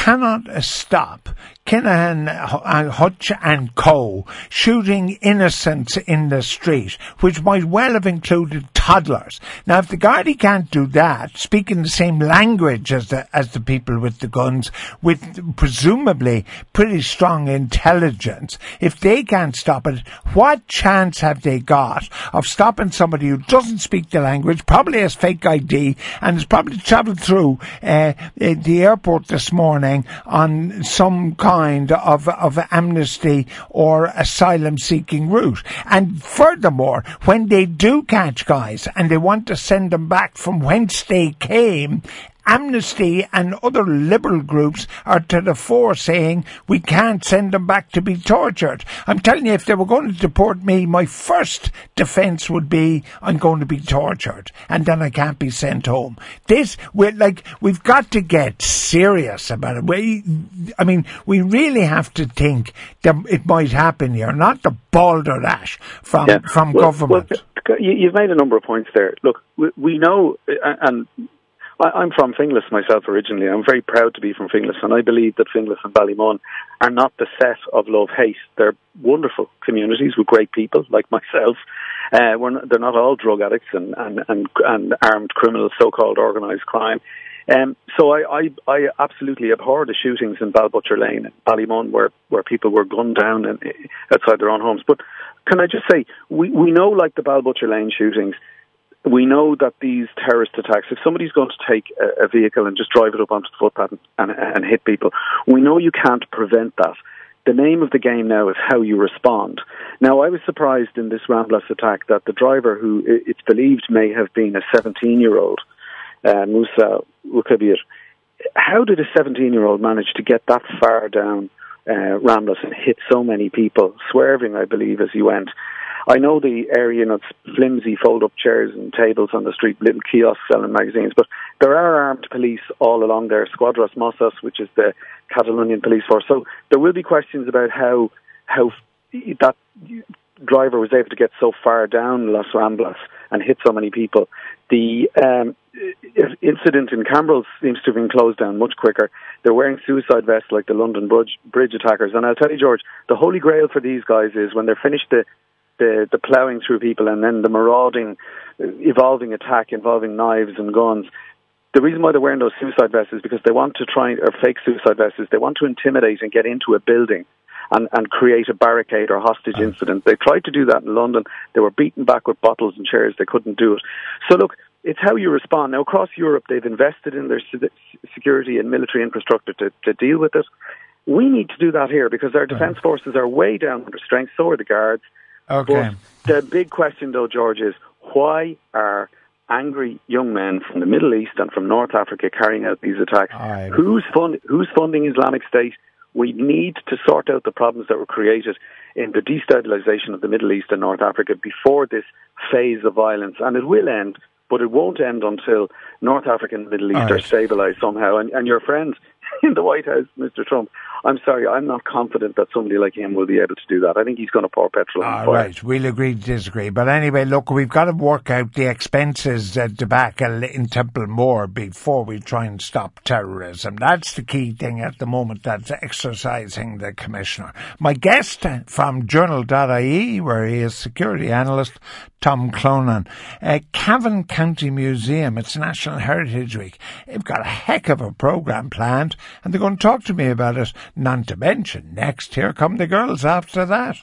cannot stop Kinahan, Hutch and Co. shooting innocents in the street, which might well have included toddlers. Now, if the Gardaí can't do that, speaking the same language as the, as the people with the guns, with presumably pretty strong intelligence, if they can't stop it, what chance have they got of stopping somebody who doesn't speak the language, probably has fake ID, and has probably travelled through uh, the airport this morning on some kind kind of, of amnesty or asylum seeking route. And furthermore, when they do catch guys and they want to send them back from whence they came, Amnesty and other liberal groups are to the fore saying we can't send them back to be tortured. I'm telling you, if they were going to deport me, my first defence would be I'm going to be tortured and then I can't be sent home. This, we're like, we've got to get serious about it. We, I mean, we really have to think that it might happen here, not the balderdash from, yeah. from well, government.
Well, you've made a number of points there. Look, we know, uh, and I, am from Finglas myself originally. I'm very proud to be from Finglas, and I believe that Finglas and Ballymun are not the set of love hate. They're wonderful communities with great people like myself. Uh, not, they're not all drug addicts and, and, and, and armed criminals, so-called organised crime. Um, so I, I, I absolutely abhor the shootings in Balbutcher Lane Ballymun where, where people were gunned down and, outside their own homes. But can I just say, we, we know like the Balbutcher Lane shootings, we know that these terrorist attacks, if somebody's going to take a, a vehicle and just drive it up onto the footpath and, and, and hit people, we know you can't prevent that. The name of the game now is how you respond. Now, I was surprised in this Ramblas attack that the driver, who it's believed may have been a 17 year old, uh, Moussa Oukabir, how did a 17 year old manage to get that far down uh, Ramblas and hit so many people, swerving, I believe, as he went? I know the area, it's flimsy fold-up chairs and tables on the street, little kiosks selling magazines, but there are armed police all along there, Squadras Mossos, which is the Catalonian police force. So there will be questions about how how that driver was able to get so far down Las Ramblas and hit so many people. The um, incident in Cambrils seems to have been closed down much quicker. They're wearing suicide vests like the London Bridge, bridge attackers. And I'll tell you, George, the holy grail for these guys is when they're finished the the the ploughing through people and then the marauding, evolving attack involving knives and guns. The reason why they're wearing those suicide vests is because they want to try or fake suicide vests. They want to intimidate and get into a building and, and create a barricade or hostage mm. incident. They tried to do that in London. They were beaten back with bottles and chairs. They couldn't do it. So look, it's how you respond. Now across Europe, they've invested in their security and military infrastructure to, to deal with it. We need to do that here because our defence forces are way down under strength. So are the guards.
Okay.
But the big question, though, George, is why are angry young men from the Middle East and from North Africa carrying out these attacks? Who's, fund- who's funding Islamic State? We need to sort out the problems that were created in the destabilization of the Middle East and North Africa before this phase of violence, and it will end, but it won't end until North Africa and the Middle East right. are stabilized somehow. And, and your friend *laughs* in the White House, Mr. Trump, I'm sorry, I'm not confident that somebody like him will be able to do that. I think he's going to pour petrol on the fire.
Right, we'll agree to disagree. But anyway, look, we've got to work out the expenses uh, debacle in Templemore before we try and stop terrorism. That's the key thing at the moment that's exercising the Commissioner. My guest from Journal.ie, where he is security analyst, Tom Clonan. Uh, Cavan County Museum, it's National Heritage Week. They've got a heck of a programme planned, and they're going to talk to me about it. Not to mention, next, here come the girls after that.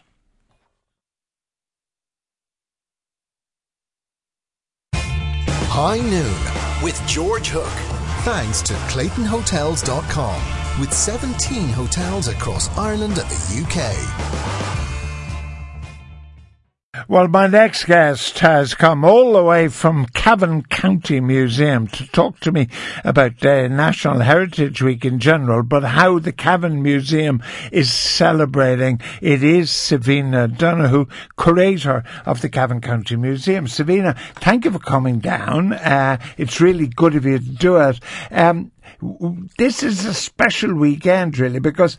High Noon with George Hook. Thanks to ClaytonHotels.com with 17 hotels across Ireland and the UK.
Well, my next guest has come all the way from Cavan County Museum to talk to me about uh, National Heritage Week in general, but how the Cavan Museum is celebrating. It is Savina Donohoe, curator of the Cavan County Museum. Savina, thank you for coming down. Uh, it's really good of you to do it. Um, this is a special weekend, really, because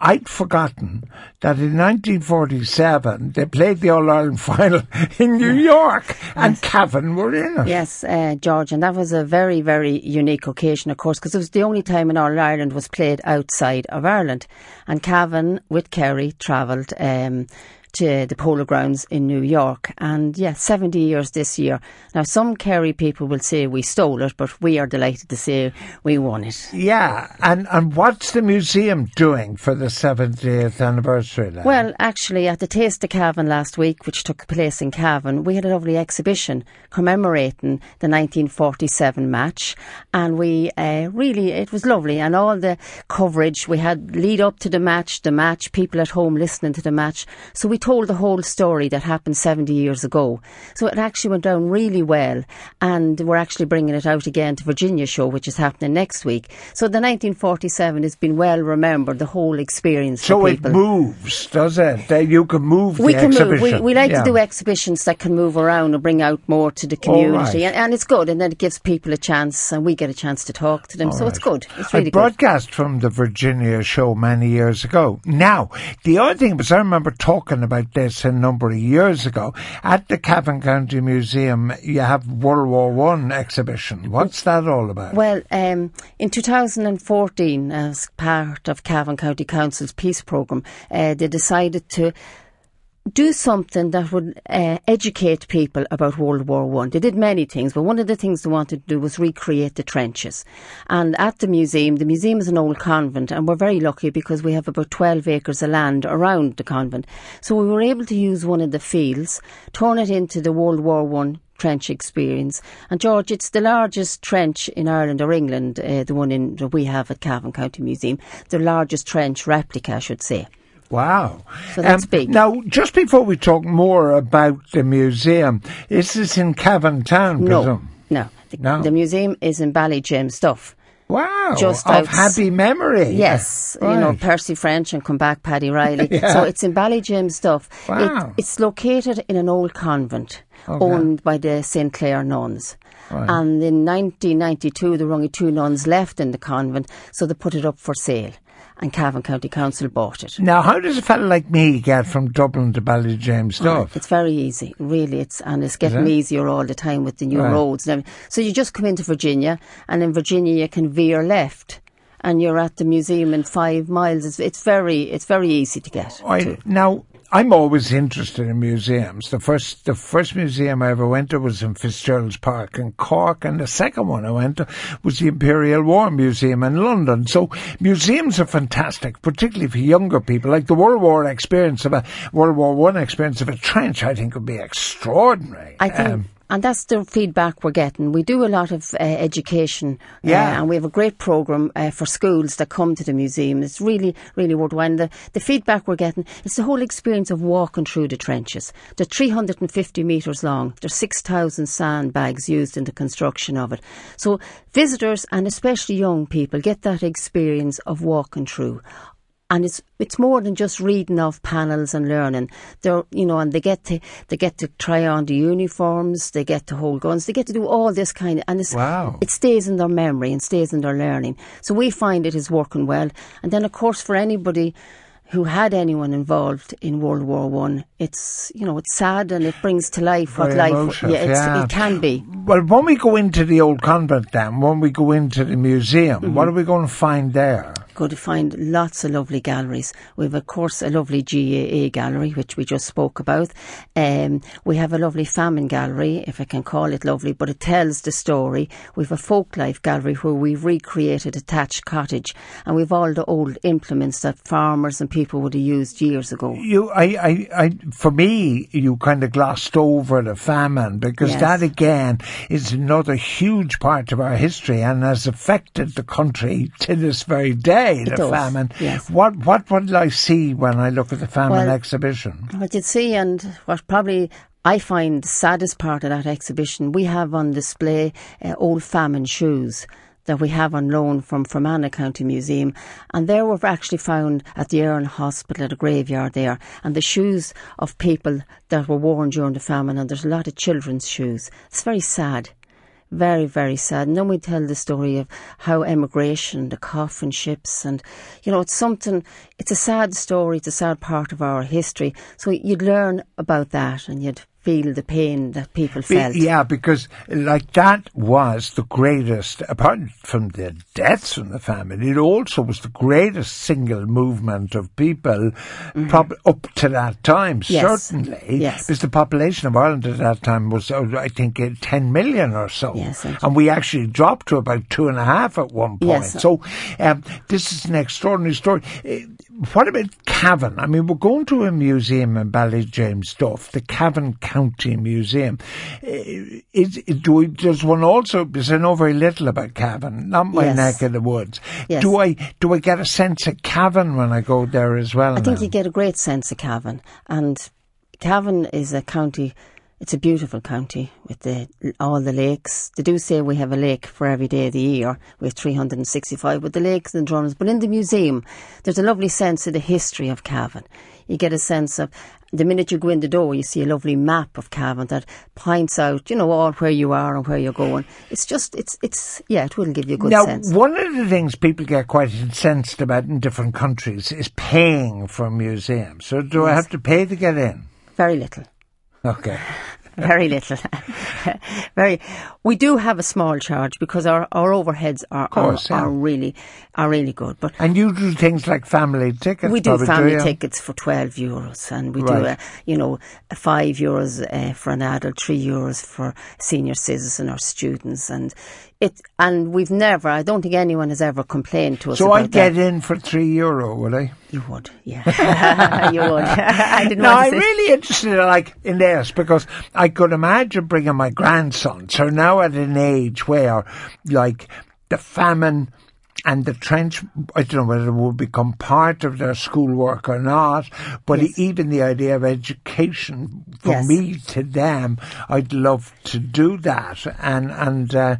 I'd forgotten that in 1947 they played the All Ireland *laughs* final in New York and Cavan were in it.
Yes, uh, George, and that was a very, very unique occasion, of course, because it was the only time in All Ireland was played outside of Ireland. And Cavan, with Kerry, travelled um, to the Polo Grounds in New York. And yeah, 70 years this year. Now, some Kerry people will say we stole it, but we are delighted to say we won it.
Yeah, and, and what's the museum doing for the 70th anniversary? Then?
Well, actually, at the Taste of Cavan last week, which took place in Cavan, we had a lovely exhibition commemorating the 1947 match. And we uh, really, it was lovely. And all the coverage we had lead up to the match, the match, people at home listening to the match. So we told the whole story that happened 70 years ago. So it actually went down really well. And we're actually bringing it out again to Virginia show, which is happening next week. So the 1947 has been well remembered, the whole experience.
So
it
moves, does it? That you can move
we can
exhibition.
Move. We, we like yeah. to do exhibitions that can move around and bring out more to the community.
Right.
And, and, it's good. And then it gives people a chance and we get a chance to talk to them.
All
so
right.
it's good. It's really
I broadcast
good.
from the Virginia show many years ago. Now, the other thing was I remember talking about about this a number of years ago. At the Cavan County Museum, you have World War One exhibition. What's that all about?
Well, um, in 2014, as part of Cavan County Council's peace programme, uh, they decided to do something that would uh, educate people about World War One. They did many things, but one of the things they wanted to do was recreate the trenches. And at the museum, the museum is an old convent, and we're very lucky because we have about 12 acres of land around the convent. So we were able to use one of the fields, turn it into the World War One trench experience. And George, it's the largest trench in Ireland or England, uh, the one in, that we have at Cavan County Museum, the largest trench replica, I should say.
Wow.
So that's um, big.
Now, just before we talk more about the museum, is this in Cavan Town,
no,
presume?
No. The,
no.
the museum is in Ballyjamesduff.
Wow.
Just
of
outs-
happy memory.
Yes.
Right.
You know, Percy French and come back Paddy Reilly. *laughs*
yeah.
So it's in Ballyjamesduff.
Wow.
It, it's located in an old convent
okay.
owned by the St. Clare nuns.
Right.
And in 1992, there were only two nuns left in the convent, so they put it up for sale and Cavan County Council bought it.
Now, how does a fellow like me get from Dublin to?
Oh, it's very easy, really. It's and it's getting easier all the time with the new
Right.
roads. So you just come into Virginia, and in Virginia you can veer left, and you're at the museum in five miles. It's, it's very, it's very easy to get.
I,
to.
now, I'm always interested in museums. The first, the first museum I ever went to was in Fitzgerald's Park in Cork, and the second one I went to was the Imperial War Museum in London. So museums are fantastic, particularly for younger people. Like the World War experience of a World War One experience of a trench, I think would be extraordinary.
I think.
Um,
and that's the feedback we're getting. We do a lot of uh, education, uh,
Yeah.
and we have a great program uh, for schools that come to the museum. It's really, really worthwhile. And the, the feedback we're getting is the whole experience of walking through the trenches. They're 350 metres long. There's 6,000 sandbags used in the construction of it. So visitors and especially young people get that experience of walking through and it's it's more than just reading off panels and learning. They're you know, and they get to they get to try on the uniforms, they get to hold guns, they get to do all this kind of and it's,
Wow.
it stays in their memory and stays in their learning. So we find it is working well. And then of course for anybody who had anyone involved in World War One, it's you know it's sad and it brings to life what life
emotive,
yeah, it's,
yeah.
it can be.
well, when we go into the old convent then, when we go into the museum,
Mm-hmm.
what are we going to find there?
Going to find lots of lovely galleries. We have, of course, a lovely GAA gallery, which we just spoke about. Um, we have a lovely famine gallery, if I can call it lovely, but it tells the story. We've a folk life gallery where we've recreated a thatched cottage, and we've all the old implements that farmers and people would have used years ago.
You, I, I, I, for me, you kind of glossed over the famine because
Yes.
that again is another huge part of our history and has affected the country to this very day. Way,
It
the
does,
famine.
yes.
What what will I see when I look at the famine
Well,
exhibition?
What you'd see, and what probably I find the saddest part of that exhibition, we have on display uh, old famine shoes that we have on loan from Fermanagh County Museum, and they were actually found at the Erne Hospital at a graveyard there, and the shoes of people that were worn during the famine, and there's a lot of children's shoes. It's very sad. Very, very sad. And then we tell the story of how emigration, the coffin ships, and you know, it's something. It's a sad story. It's a sad part of our history. So you'd learn about that, and you'd feel the pain that people felt.
Yeah, because like that was the greatest, apart from the deaths in the family, it also was the greatest single movement of people prob- up to that time,
Mm-hmm. Yes.
certainly.
Yes.
Because the population of Ireland at that time was, uh, I think, uh, 10 million or so.
Yes, and-
we actually dropped to about two and a half at one point.
Yes.
So um, this is an extraordinary story. Uh, What about Cavan? I mean, we're going to a museum in Ballyjames the Cavan County Museum. Uh, Is, do we, does one also, because I know very little about Cavan, not my
Yes.
neck of the woods.
Yes.
Do I, do I get a sense of Cavan when I go there as well?
I think you get a great sense of Cavan, and Cavan is a county. It's a beautiful county with the, all the lakes. They do say we have a lake for every day of the year. We have 365 with the lakes and drums. But in the museum, there's a lovely sense of the history of Cavan. You get a sense of the minute you go in the door, you see a lovely map of Cavan that points out, you know, all where you are and where you're going. It's just, it's, it's, yeah, it will give you a good
now,
sense.
one of the things people get quite incensed about in different countries is paying for museums. So do I have to pay to get in?
Very little.
Okay. *laughs*
Very little. *laughs* Very. We do have a small charge because our, our overheads are,
course,
are,
yeah.
are really are really good. But
And you do things like family tickets?
we do family tickets for twelve euros, and we do a you know five euros uh, for an adult, three euros for senior citizen or students, and it and we've never. I don't think anyone has ever complained to us.
So
about
I get
that.
in for three euro, would I?
You would, yeah, *laughs* you would. I didn't
no, I'm
say.
really interested, like in this because I could imagine bringing my grandsons. who are now at an age where, like, the famine and the trench. I don't know whether it will become part of their schoolwork or not, but
Yes.
even the idea of education for
Yes.
me to them, I'd love to do that, and and. Uh,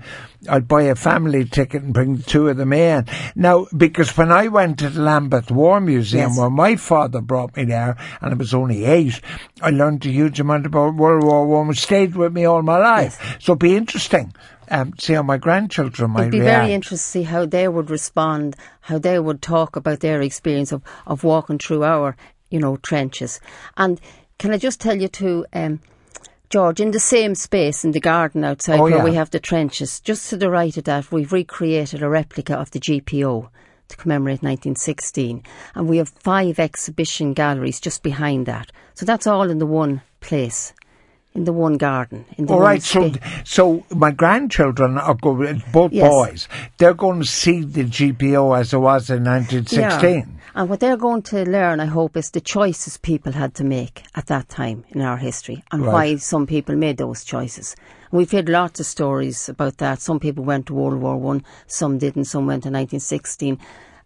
I'd buy a family ticket and bring two of them in. Now, because when I went to the Lambeth War Museum,
Yes.
where my father brought me there, and I was only eight, I learned a huge amount about World War One, which stayed with me all my life. So it'd be interesting um, to see how my grandchildren might
It'd be
react.
very interesting to see how they would respond, how they would talk about their experience of, of walking through our, you know, trenches. And can I just tell you too, um, George, in the same space in the garden outside
Oh,
where
yeah.
we have the trenches, just to the right of that, we've recreated a replica of the GPO to commemorate 1916. And we have five exhibition galleries just behind that. So that's all in the one place, in the one garden. In the
All right, so
spa-
so my grandchildren are going, both
Yes.
boys. They're going to see the GPO as it was in 1916.
Yeah. And what they're going to learn, I hope, is the choices people had to make at that time in our history and
Right.
why some people made those choices. We've heard lots of stories about that. Some people went to World War One, some didn't, some went to 1916.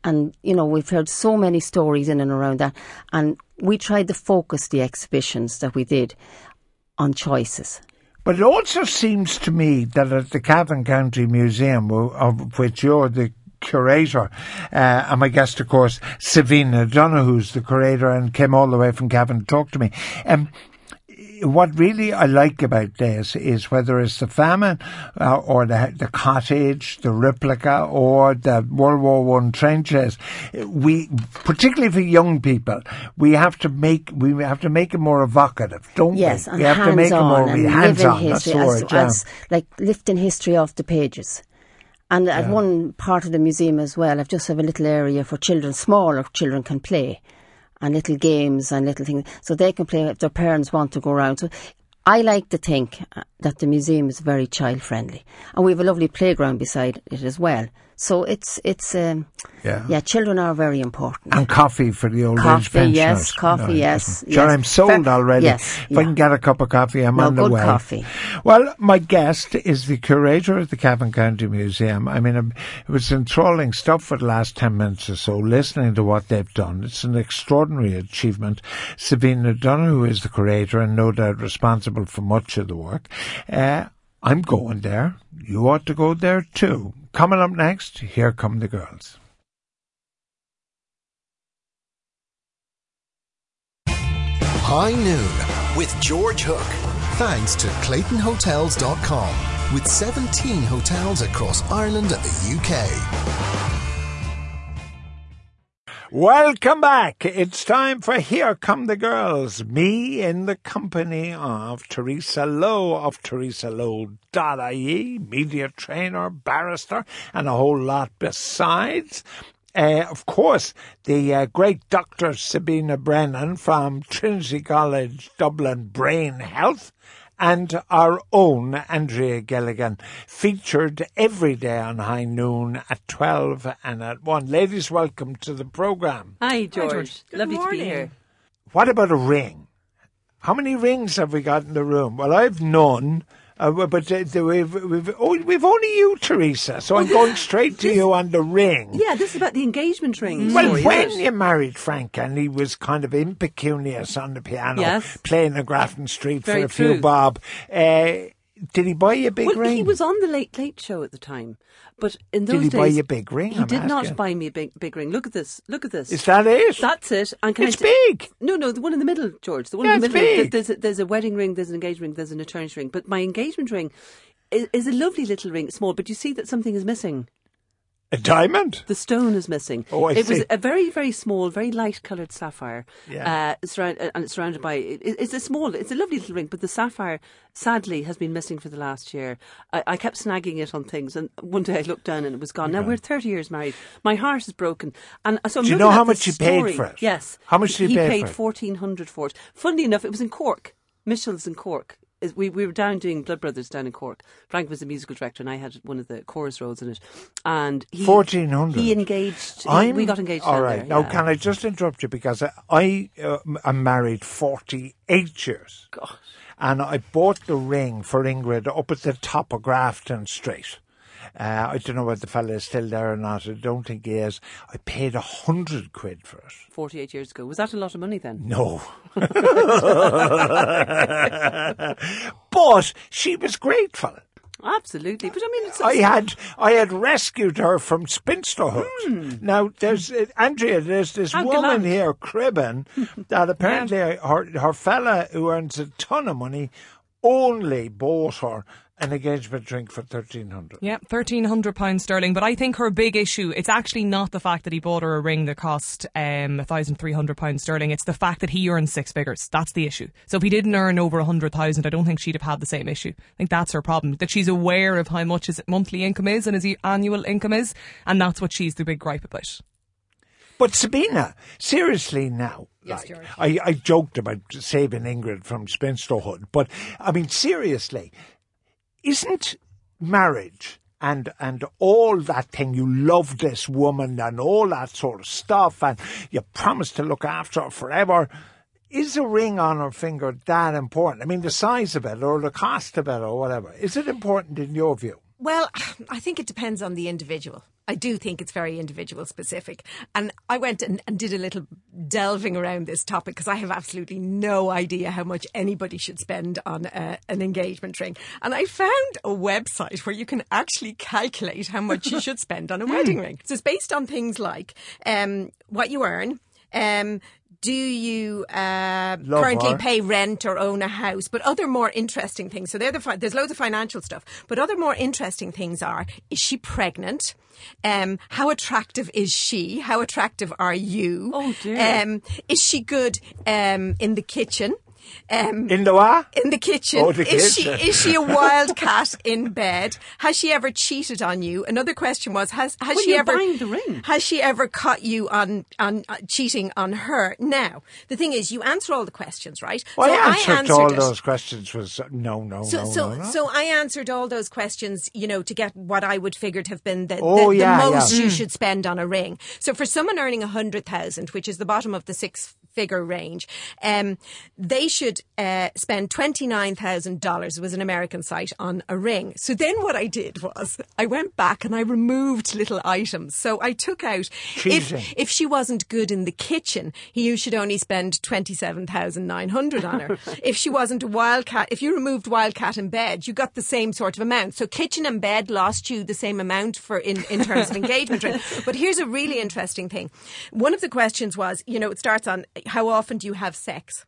And, you know, we've heard so many stories in and around that. And we tried to focus the exhibitions that we did on choices.
But it also seems to me that at the Cavan County Museum, of which you're the curator, uh, and my guest, of course, Savina Donohoe's the curator and came all the way from Cavan to talk to me. Um, what really I like about this is whether it's the famine uh, or the the cottage, the replica, or the World War One trenches. We, particularly for young people, we have to make we have to make it more evocative, don't
Yes,
we?
and
we have to make it more
living
That's
history, as, as like lifting history off the pages. And at one part of the museum as well, I've just have a little area for children, smaller children can play, and little games and little things, so they can play if their parents want to go around. So I like to think, uh, that the museum is very child friendly, and we have a lovely playground beside it as well. So it's it's um,
Yeah.
yeah, children are very important.
And coffee for the old age
Coffee,
pensioners.
yes, coffee, yes,
Sure,
yes.
I'm sold already.
yes,
if I can get a cup of coffee, I'm
No,
on the
good
way.
coffee.
Well, my guest is the curator of the Cavan County Museum. I mean, um, it was enthralling stuff for the last 10 minutes or so, listening to what they've done. It's an extraordinary achievement. Sabina Donohoe is the curator and no doubt responsible for much of the work. Uh, I'm going there. You ought to go there too. Coming up next, here come the girls.
High Noon with George Hook. Thanks to ClaytonHotels.com with 17 hotels across Ireland and the UK.
Welcome back. It's time for Here Come the Girls. Me in the company of Teresa Lowe of Teresa Lowe teresalowe.ie, media trainer, barrister, and a whole lot besides. Uh, of course, the uh, great Dr. Sabina Brennan from Trinity College Dublin Brain Health and our own Andrea Gilligan, featured every day on High Noon at 12 and at 1. Ladies, welcome to the programme.
Hi, George.
George. Good
Lovely to
morning.
be here.
What about a ring? How many rings have we got in the room? Well, I've none. Uh, but uh, we've, we've, oh, we've only you, Teresa, so I'm going straight to you on the ring.
Yeah, this is about the engagement ring.
Well,
story,
when
it?
you married Frank and he was kind of impecunious on the piano,
Yes.
playing the Grafton Street
Very
for a few bob, uh, did he buy you a big
well,
ring?
he was on the Late Late Show at the time, but in those
Did
those
he
days
buy you a big ring?
He
I'm
did not buy me a big big ring. Look at this. Look at this.
Is that it?
That's it. And can
It's
I t-
big.
No, no, the one in the middle, George. The one
Yeah,
in the middle.
big.
There's a, there's a wedding ring. There's an engagement ring. There's an attorney's ring. But my engagement ring is, is a lovely little ring, small. But you see that something is missing.
A diamond?
The stone is missing.
Oh, I
it was a very, very small, very light coloured sapphire.
Yeah.
Uh, surround, uh, and it's surrounded by. It, it's a small. It's a lovely little ring, but the sapphire, sadly, has been missing for the last year. I, I kept snagging it on things, and one day I looked down and it was gone. Now we're thirty years married. My heart is broken, and so I'm
Do you know how much you paid for it?
Yes.
How much did you
he
pay
paid
for it?
fourteen hundred for it. Funnily enough, it was in Cork. Michel's in Cork. Is- We, we were down doing Blood Brothers down in Cork. Frank was the musical director, and I had one of the chorus roles in it. And he,
1400.
He engaged. he-
I'm,
we got engaged.
All right.
there,
Now,
yeah.
can I just interrupt you because I, I uh, am married 48 years. And I bought the ring for Ingrid up at the top of Grafton Street. Uh, I don't know whether the fella is still there or not. I don't think he is. I paid a hundred quid for it.
48 years ago. Was that a lot of money then?
No. *laughs* but she was grateful.
Absolutely. But I mean, it's.
I had I had rescued her from spinsterhood.
Hmm.
Now there's uh, Andrea. There's this
How
woman here cribbing *laughs* that apparently her her fella who earns a ton of money only bought her an engagement drink for thirteen hundred.
Yeah, thirteen hundred pounds sterling. But I think her big issue it's actually not the fact that he bought her a ring that cost um thousand three hundred pounds sterling. It's the fact that he earns six figures. That's the issue. So if he didn't earn over a hundred thousand, I don't think she'd have had the same issue. I think that's her problem. That she's aware of how much his monthly income is and his annual income is, and that's what she's the big gripe about.
But Sabina, seriously now,
Yes,
like,
George.
I, I joked about saving Ingrid from spinsterhood, but I mean seriously, isn't marriage and and all that thing you love this woman and all that sort of stuff and you promise to look after her forever is a ring on her finger that important? I mean the size of it or the cost of it or whatever. Is it important in your view
Well, *sighs* I think it depends on the individual. I do think it's very individual specific. And I went and, and did a little delving around this topic because I have absolutely no idea how much anybody should spend on uh, an engagement ring. And I found a website where you can actually calculate how much you *laughs* should spend on a wedding ring. So it's based on things like um, what you earn. Um, do you uh, currently
her.
pay rent or own a house? But other more interesting things. So they're the fi- there's loads of financial stuff. But other more interesting things are: is she pregnant? Um, how attractive is she? How attractive are you?
Oh, dear.
Um, is she good um, in the kitchen? Um,
In the what?
in the kitchen.
Oh, the
is
kitchen.
she is she a wildcat *laughs* in bed? Has she ever cheated on you? Another question was has has
Well,
she
you're
ever
buying the ring.
has she ever caught you on on uh, cheating on her? Now the thing is, you answer all the questions, right?
Well,
so
I answered,
answered
all
it.
those questions was uh, no, no,
So,
no,
so,
no, no.
so I answered all those questions, you know, to get what I would figured have been the,
Oh,
the,
yeah,
the most
yeah.
you
Mm.
should spend on a ring. So for someone earning a hundred thousand, which is the bottom of the six figure range, um, they should uh, spend twenty nine thousand dollars. It was an American site on a ring. So then what I did was I went back and I removed little items. So I took out
Cheating.
if if she wasn't good in the kitchen, you should only spend twenty seven thousand nine hundred on her. *laughs* if she wasn't a wildcat, if you removed wildcat in bed, you got the same sort of amount. So kitchen and bed lost you the same amount for in, in terms of engagement. *laughs* But here's a really interesting thing. One of the questions was, you know, it starts on how often do you have sex?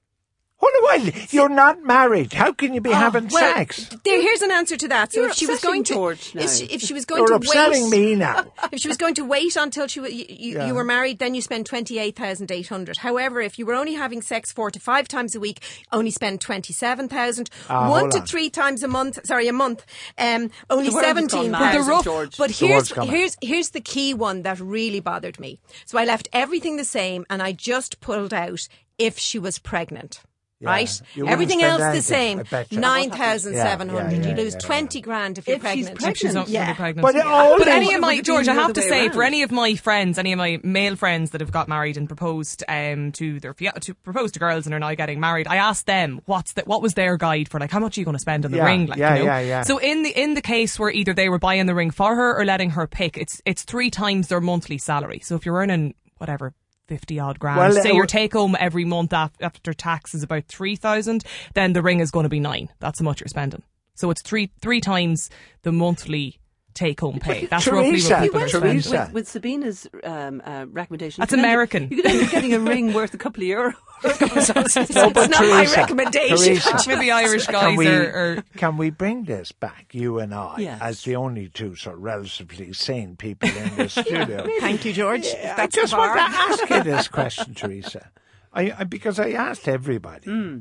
Hold on, well, you're not married. How can you be having
Oh, well,
sex?
There, here's an answer to that. So
You're
if she was going to,
George now.
if she, if she was going
You're
to
upsetting
wait,
me now. *laughs*
if she was going to wait until she you, you,
Yeah.
you were married, then you spend twenty eight thousand eight hundred. However, if you were only having sex four to five times a week, only spend twenty seven thousand.
Ah,
One to
on.
three times a month. Sorry, a month. Um, only
The world has gone
seventeen
mad,
thousand.
St. George.
But here's
world's gone mad.
here's here's the key one that really bothered me. So I left everything the same, and I just pulled out if she was pregnant.
Yeah,
Right,
you
everything
spend
else the same.
I bet you.
Nine thousand seven hundred.
Yeah, yeah,
you lose
yeah, yeah.
twenty grand if you're
If she's
pregnant.
If she's not
Yeah.
pregnant.
But all
But any of my
Would it be
George, I have to say,
around?
for any of my friends, any of my male friends that have got married and proposed um, to their to propose to girls and are now getting married, I asked them what's the, what was their guide for like how much are you going to spend on the
Yeah,
ring, like
yeah,
you know.
yeah, yeah.
So in the in the case where either they were buying the ring for her or letting her pick, it's it's three times their monthly salary. So if you're earning whatever. 50 odd grand.
Well,
Say your take home every month after tax is about 3,000, then the ring is going to be nine. That's how much you're spending. So it's three three times the monthly take home pay. That's roughly what
you
people are
went
spending.
Teresa.
With, with Sabina's um, uh, recommendation,
That's
you could end up-
American.
you could end up getting a *laughs* ring worth a couple of euros. *laughs*
it's
No, but
not my
Teresa,
recommendation.
Teresa,
Maybe Irish guys
Can
guys
we,
are, are
can we bring this back, you and I,
Yes.
as the only two sort of relatively sane people in the *laughs* studio?
Thank you, George.
Yeah, I just want to ask you this question, Teresa. I, I, because I asked everybody.
Hmm.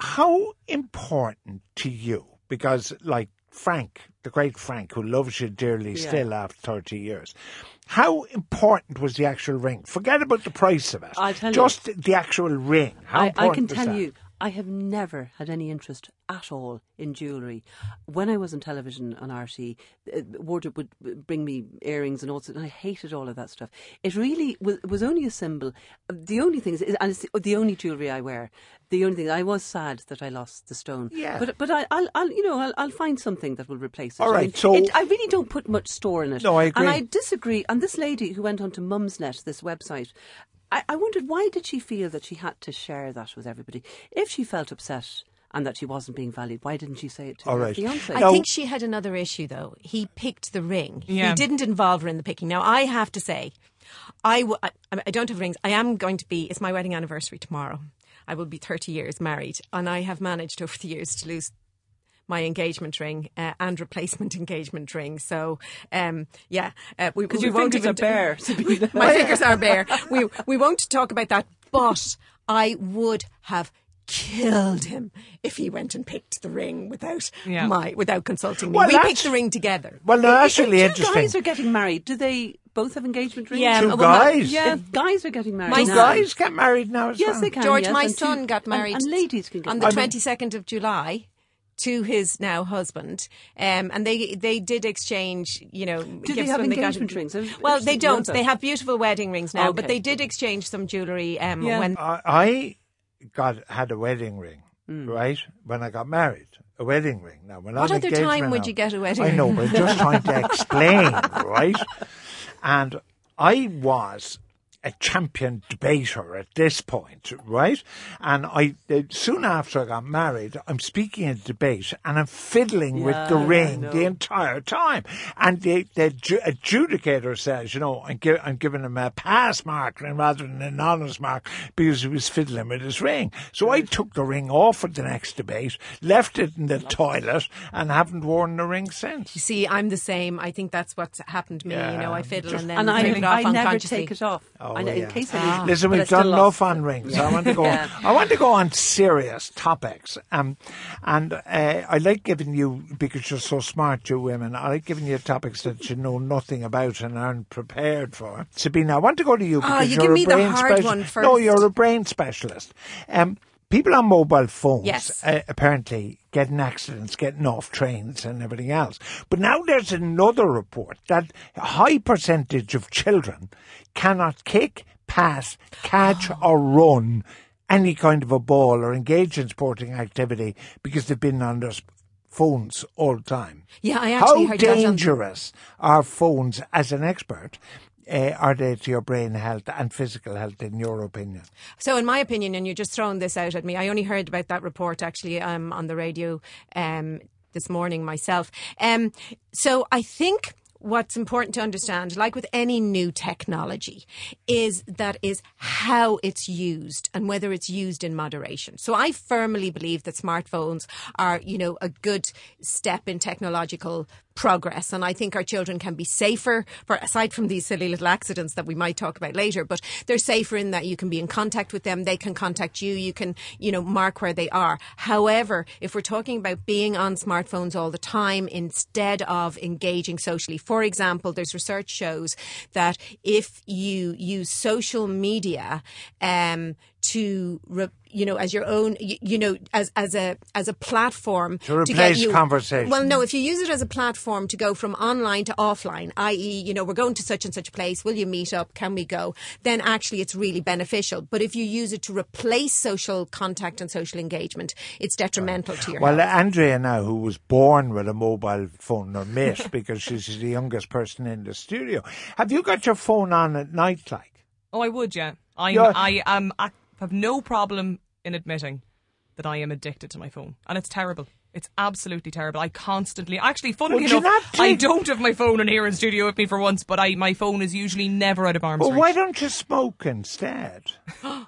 How important to you, because like Frank, the great Frank, who loves you dearly
Yeah.
still after 30 years, how important was the actual ring? Forget about the price of it.
I'll tell you.
just the actual ring. How
I, I can tell
that?
you, I have never had any interest at all in jewellery. When I was on television on RTÉ, uh, wardrobe would bring me earrings and all sorts, and I hated all of that stuff. It really was, was only a symbol. The only thing is, and it's the only jewellery I wear. The only thing I was sad that I lost the stone.
Yeah.
But but I, I'll, I'll you know I'll, I'll find something that will replace it.
All
I mean,
so-
it, I really don't put much store in it.
No, I agree.
And I disagree. And this lady who went on to Mumsnet, this website, I, I wondered why did she feel that she had to share that with everybody? If she felt upset and that she wasn't being valued, why didn't she say it to
All
her
right.
fiance?
I
No.
think she had another issue though. He picked the ring.
Yeah.
He didn't involve her in the picking. Now I have to say, I, w- I, I don't have rings. I am going to be. It's my wedding anniversary tomorrow. I will be 30 years married, and I have managed over the years to lose my engagement ring uh, and replacement *laughs* engagement ring. So, um, yeah, uh, we,
Because
we
your
won't
fingers
even
are bare. *laughs* Sabina.
my fingers are bare. We we won't talk about that. But I would have killed him if he went and picked the ring without
Yeah.
my without consulting me.
Well,
we picked the ring together.
Well, no, that's
If
really
two
interesting.
guys are getting married. Do they both have engagement rings?
Yeah,
Two
well, my-
guys?
Yeah, guys are getting married.
My
Do
now.
guys get married now as
Yes,
well?
they can.
George,
yes,
my
and two-
son got married
and, ladies can get
on the twenty second of July. To his now husband, um, and they they did exchange, you know.
they
gifts
have
when got-
engagement rings? I was
Well, they don't. They have beautiful wedding rings now, but they did exchange some jewellery um,
Yeah.
when
I, I got had a wedding ring,
Hmm.
right? When I got married, a wedding ring. Now, when
What
I'm
other
engaged
time
now-
would you get a wedding ring?
I know,
ring?
but I'm just trying to *laughs* explain, right? And I was a champion debater at this point, right? And I uh, soon after I got married, I'm speaking at debate and I'm fiddling with the ring the entire time. And the, the adju- adjudicator says, you know, I'm, gi- I'm giving him a pass mark rather than an honors mark because he was fiddling with his ring. So I took the ring off at the next debate, left it in the toilet, and haven't worn the ring since.
You see, I'm the same. I think that's what's happened to me.
Yeah,
You know, I fiddle
just-
and then
and I,
take it off
I never take it off.
Oh,
I know,
yeah.
in case I need.
Listen,
but
we've
still
done
lost.
enough on rings. I want to go.
Yeah.
I want to go on serious topics. Um, and uh, I like giving you because you're so smart, you women. I like giving you topics that you know nothing about and aren't prepared for. Sabina, I want to go to you
Oh,
because
you
are
give
a
me the
brain
hard
specialist.
one
No, you're a brain specialist. Um, people on mobile phones
Yes.
uh, apparently getting accidents, getting off trains and everything else. But now there's another report that a high percentage of children cannot kick, pass, catch *gasps* or run any kind of a ball or engage in sporting activity because they've been on their phones all the time.
Yeah, I actually
How
heard that on-
dangerous are phones as an expert? Uh, are they to your brain health and physical health, in your opinion?
So, in my opinion, and you're just throwing this out at me, I only heard about that report actually um, on the radio um, this morning myself. Um, so, I think what's important to understand, like with any new technology, is that is how it's used and whether it's used in moderation. So I firmly believe that smartphones are, you know, a good step in technological progress and I think our children can be safer for aside from these silly little accidents that we might talk about later but they're safer in that you can be in contact with them they can contact you you can you know mark where they are. However if we're talking about being on smartphones all the time instead of engaging socially for example there's research shows that if you use social media um to re, you know as your own you, you know as as a as a platform
To
get
replace
you
conversation.
well no if you use it as a platform to go from online to offline i.e. you know we're going to such and such a place will you meet up can we go then actually it's really beneficial but if you use it to replace social contact and social engagement it's detrimental to your
Well,
health.
Andrea now, who was born with a mobile phone, or miss, *laughs* because she's the youngest person in the studio. Have you got your phone on at night, like?
Oh, I would, yeah. I'm,
You're-
I am. I have no problem in admitting that I am addicted to my phone, and it's terrible. It's absolutely terrible. I constantly, actually, funnily
Would
enough, I don't have my phone in here in studio with me for once, but I my phone is usually never out of arm's
Well,
reach.
why don't you smoke instead? *gasps* *gasps*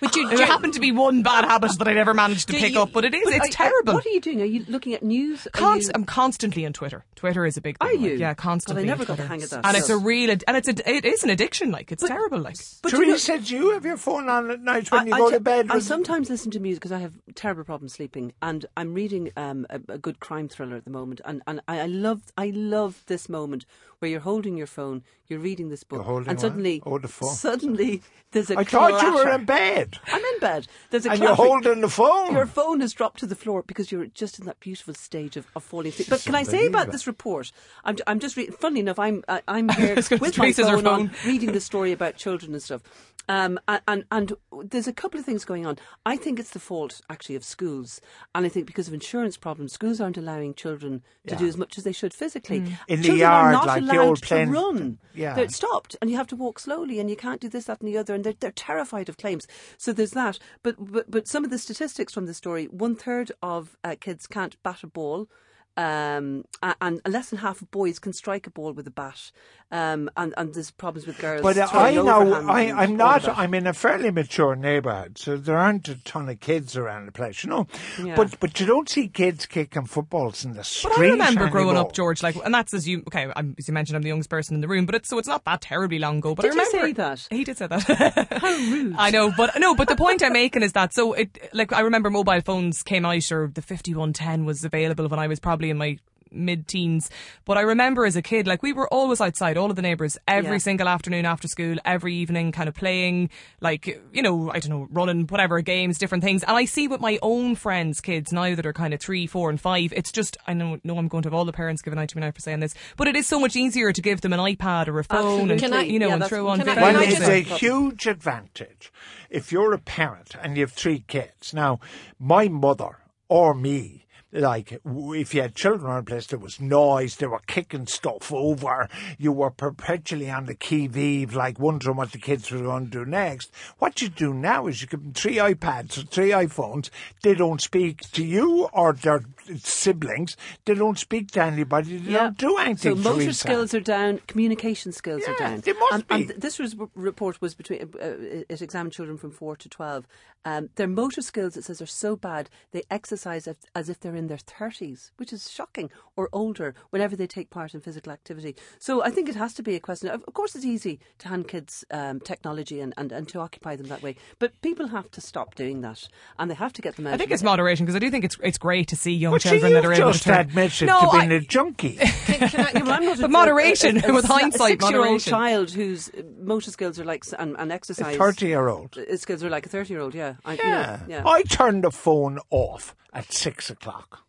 But you,
It happened to be one bad habit that I never managed to pick
you-
up, but it is.
but
it's
are-
terrible.
What are you doing? Are you looking at news?
Const-
you-
I'm constantly on Twitter. Twitter is a big thing.
Are
like,
you?
yeah,
God, I
constantly.
never
on
got the hang of that
And it's a real, ad- and it's a, it is an addiction. Like it's terrible. Like
But you know-
Teresa, do you have your phone on at night when
I-
you go
te-
to bed?
I sometimes listen to music because I have terrible problems sleeping, and I'm reading um, a, a good crime thriller at the moment, and, and I, I love I love this moment where you're holding your phone, you're reading this book, and suddenly,
Oh, the phone.
suddenly there's a
I thought you were in bed.
I'm in bed. There's a
And you're holding the phone.
Your phone has dropped to the floor because you're just in that beautiful stage of, of falling asleep. But can I say about this report? I'm, I'm just reading. Funnily enough, I'm I, I'm *laughs* here with my
her
phone, on,
phone.
reading the story about children and stuff. Um, and, and there's a couple of things going on. I think it's the fault actually of schools, and I think because of insurance problems, schools aren't allowing children to do as much as they should physically.
In the
children
yard,
are not
like the
allowed
old
to run.
Yeah.
They're stopped, and you have to walk slowly, and you can't do this, that, and the other, and they're, they're terrified of claims. So there's that. But but, but some of the statistics from the story: one third of uh, kids can't bat a ball. Um, and less than half of boys can strike a ball with a bat, um, and and there's problems with girls.
But uh, I know I I'm not. I'm in a fairly mature neighbourhood, so there aren't a ton of kids around the place, you know.
Yeah.
But but you don't see kids kicking footballs in the street.
But I remember growing up, George, like, and that's as you, okay, I'm, as you mentioned, I'm the youngest person in the room, but it's, so it's not that terribly long ago. But
Did
I
you
remember
say that?
He did say that. *laughs* How rude. I know, but no, but the point I'm making is that, so it, like, I remember mobile phones came out, or the 5110 was available when I was probably in my mid-teens but I remember as a kid like we were always outside all of the neighbours every
Yeah.
single afternoon after school every evening kind of playing like you know I don't know running whatever games different things and I see with my own friends kids now that are kind of three four and five it's just I know, know I'm going to have all the parents giving out to me now for saying this but it is so much easier to give them an iPad or a phone
Absolutely.
and
Can I-
you know
yeah,
and throw on
can
videos.
Well, it's a huge advantage if you're a parent and you have three kids. Now, my mother or me, like if you had children around the place, there was noise, they were kicking stuff over, you were perpetually on the qui vive, like wondering what the kids were going to do next. What you do now is you give them three iPads or three iPhones, they don't speak to you or their siblings, they don't speak to anybody, they don't do anything.
So
anything.
motor
Teresa.
skills are down, communication skills are down.
they must
and,
be.
and th- this was, report was between uh, it examined children from four to twelve. Um, their motor skills, it says, are so bad they exercise as, as if they're in in their 30s, which is shocking, or older, whenever they take part in physical activity. So I think it has to be a question. Of, of course, it's easy to hand kids um, technology and, and, and to occupy them that way, but people have to stop doing that, and they have to get them out.
I think
of
it's
it.
moderation because I do think it's it's great to see young
But
children that are able
just
to turn.
admitted
no,
to being
I-
a junkie. *laughs* *laughs*
but moderation
a, a,
with
a
hindsight,
six-year-old child whose motor skills are like and, and exercise.
30-year-old.
uh, skills are like a thirty-year-old. Yeah, I, you know,
Yeah.
yeah.
I turn the phone off at six o'clock.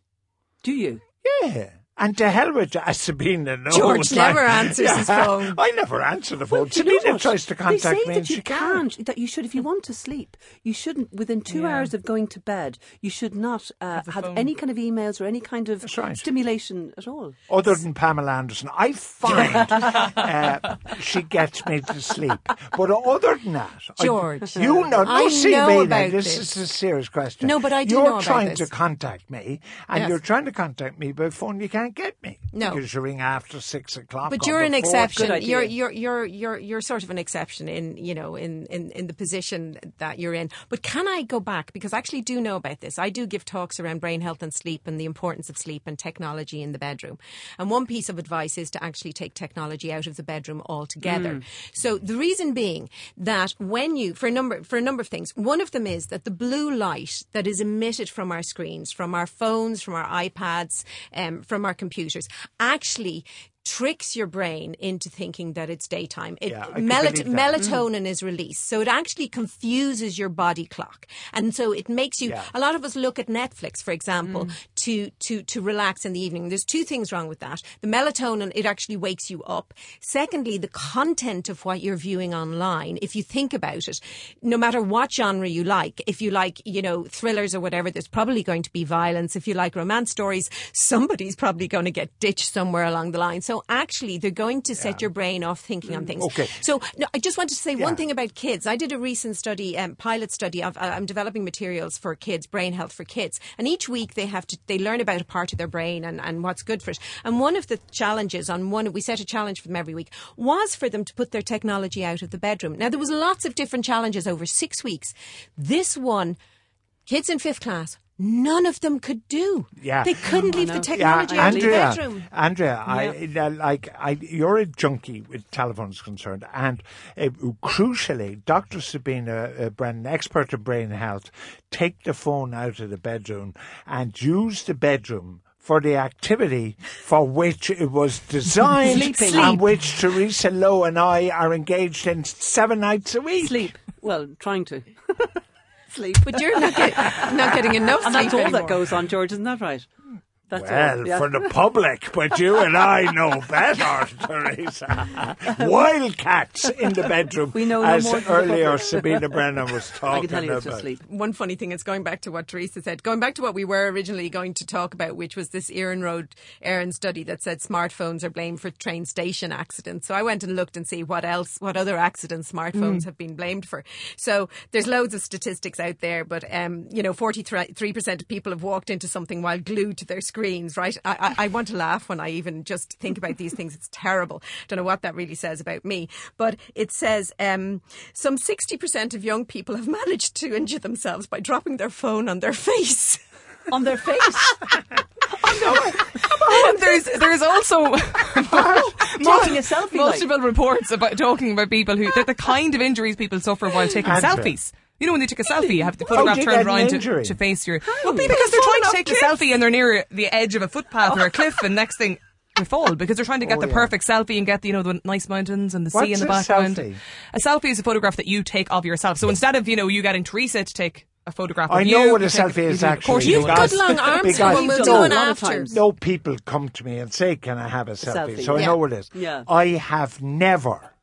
Do you?
Yeah. And to hell with as Sabina knows.
George
like-
never answers his phone. *laughs*
I never answer the phone.
Well,
Sabina tries to contact
They
contact
say
me
that
and
you
she can't.
That you should, if you want to sleep, you shouldn't. Within two
Yeah.
hours of going to bed, you should not uh,
a
have any kind of emails or any kind of
right.
stimulation at all.
Other than Pamela Anderson, I find *laughs* uh, she gets me to sleep. But other than that, I-
George.
you know, no,
I
see,
know about
this,
this.
is a serious question.
No, but I do
You're
know about
trying
this.
to contact me, and
Yes.
you're trying to contact me by phone. You can't get me.
No.
because you ring after six o'clock.
But you're an exception. You're you're you're you're you're sort of an exception in you know in, in in the position that you're in. But can I go back because I actually do know about this. I do give talks around brain health and sleep and the importance of sleep and technology in the bedroom. And one piece of advice is to actually take technology out of the bedroom altogether. So the reason being that when you for a number for a number of things, one of them is that the blue light that is emitted from our screens, from our phones, from our iPads, um, from our computers, actually tricks your brain into thinking that it's daytime. It,
Yeah,
melat-
that.
melatonin is released. So it actually confuses your body clock. And so it makes you,
Yeah.
a lot of us look at Netflix, for example, to, to, to relax in the evening. There's two things wrong with that. The melatonin, it actually wakes you up. Secondly, the content of what you're viewing online, if you think about it, no matter what genre you like, if you like, you know, thrillers or whatever, there's probably going to be violence. If you like romance stories, somebody's probably going to get ditched somewhere along the line. So actually, they're going to set your brain off thinking on things.
Okay.
So no, I just wanted to say
Yeah.
one thing about kids. I did a recent study, um, pilot study. Of, uh, I'm developing materials for kids, brain health for kids, and each week they have to they learn about a part of their brain and, and what's good for it. And one of the challenges on one we set a challenge for them every week was for them to put their technology out of the bedroom. Now there was lots of different challenges over six weeks. This one, kids in fifth class. None of them could do.
Yeah.
They couldn't leave the
Yeah,
technology out of the bedroom.
Andrea, I uh, like I. You're a junkie with telephones concerned, and uh, crucially, Dr. Sabina uh, Brennan, expert in brain health, take the phone out of the bedroom and use the bedroom. For the activity for which it was *laughs* designed,
Sleeping.
and which Teresa Lowe and I are engaged in seven nights a week.
Sleep. Well, trying to *laughs* *laughs* sleep.
But you're not, get, not getting enough *laughs*
and
sleep
that's all
anymore.
that goes on, George. Isn't that right? That's
Well,
all. yeah.
for the public, but you and I know *laughs* better, Teresa. Wildcats in the bedroom,
We know no
as earlier. Sabina Brennan was talking *laughs* I
can tell you
about.
just sleep.
one funny thing is going back to what Teresa said, going back to what we were originally going to talk about, which was this Erin Road Erin study that said smartphones are blamed for train station accidents. So I went and looked and see what else, what other accidents smartphones have been blamed for. So there's loads of statistics out there, but um, you know, 43% of people have walked into something while glued to their screens, right? I, I, I want to laugh when I even just think about these things. It's terrible. Don't know what that really says about me, but it says um, some 60% of young people have managed to injure themselves by dropping their phone on their face.
On their face. *laughs*
And *laughs* there's there's also *laughs*
Taking a selfie. like.
multiple reports about talking about people who the, the kind of injuries people suffer while taking
Andrew.
selfies. You know when they take a selfie, you have the photograph
do you
turned
get
around to, to face your. Well,
Because
because they're trying to take
off
a selfie and they're near the edge of a footpath or a *laughs* cliff, and next thing they fall because they're trying to get
Oh,
the
yeah.
perfect selfie and get the, you know the nice mountains and the sea in the
a
background.
selfie?
A selfie is a photograph that you take of yourself. So instead of you know you getting Teresa to take a photograph of you,
I
you,
know what a
you take-
selfie is
you- Of course
actually.
you
You've
do.
got long arms,
because-
so we'll
You've
do
done
an
a lot of
after.
times.
No people come to me and say, "Can I have a selfie?"
selfie.
So I know what it is.
Yeah.
I have never,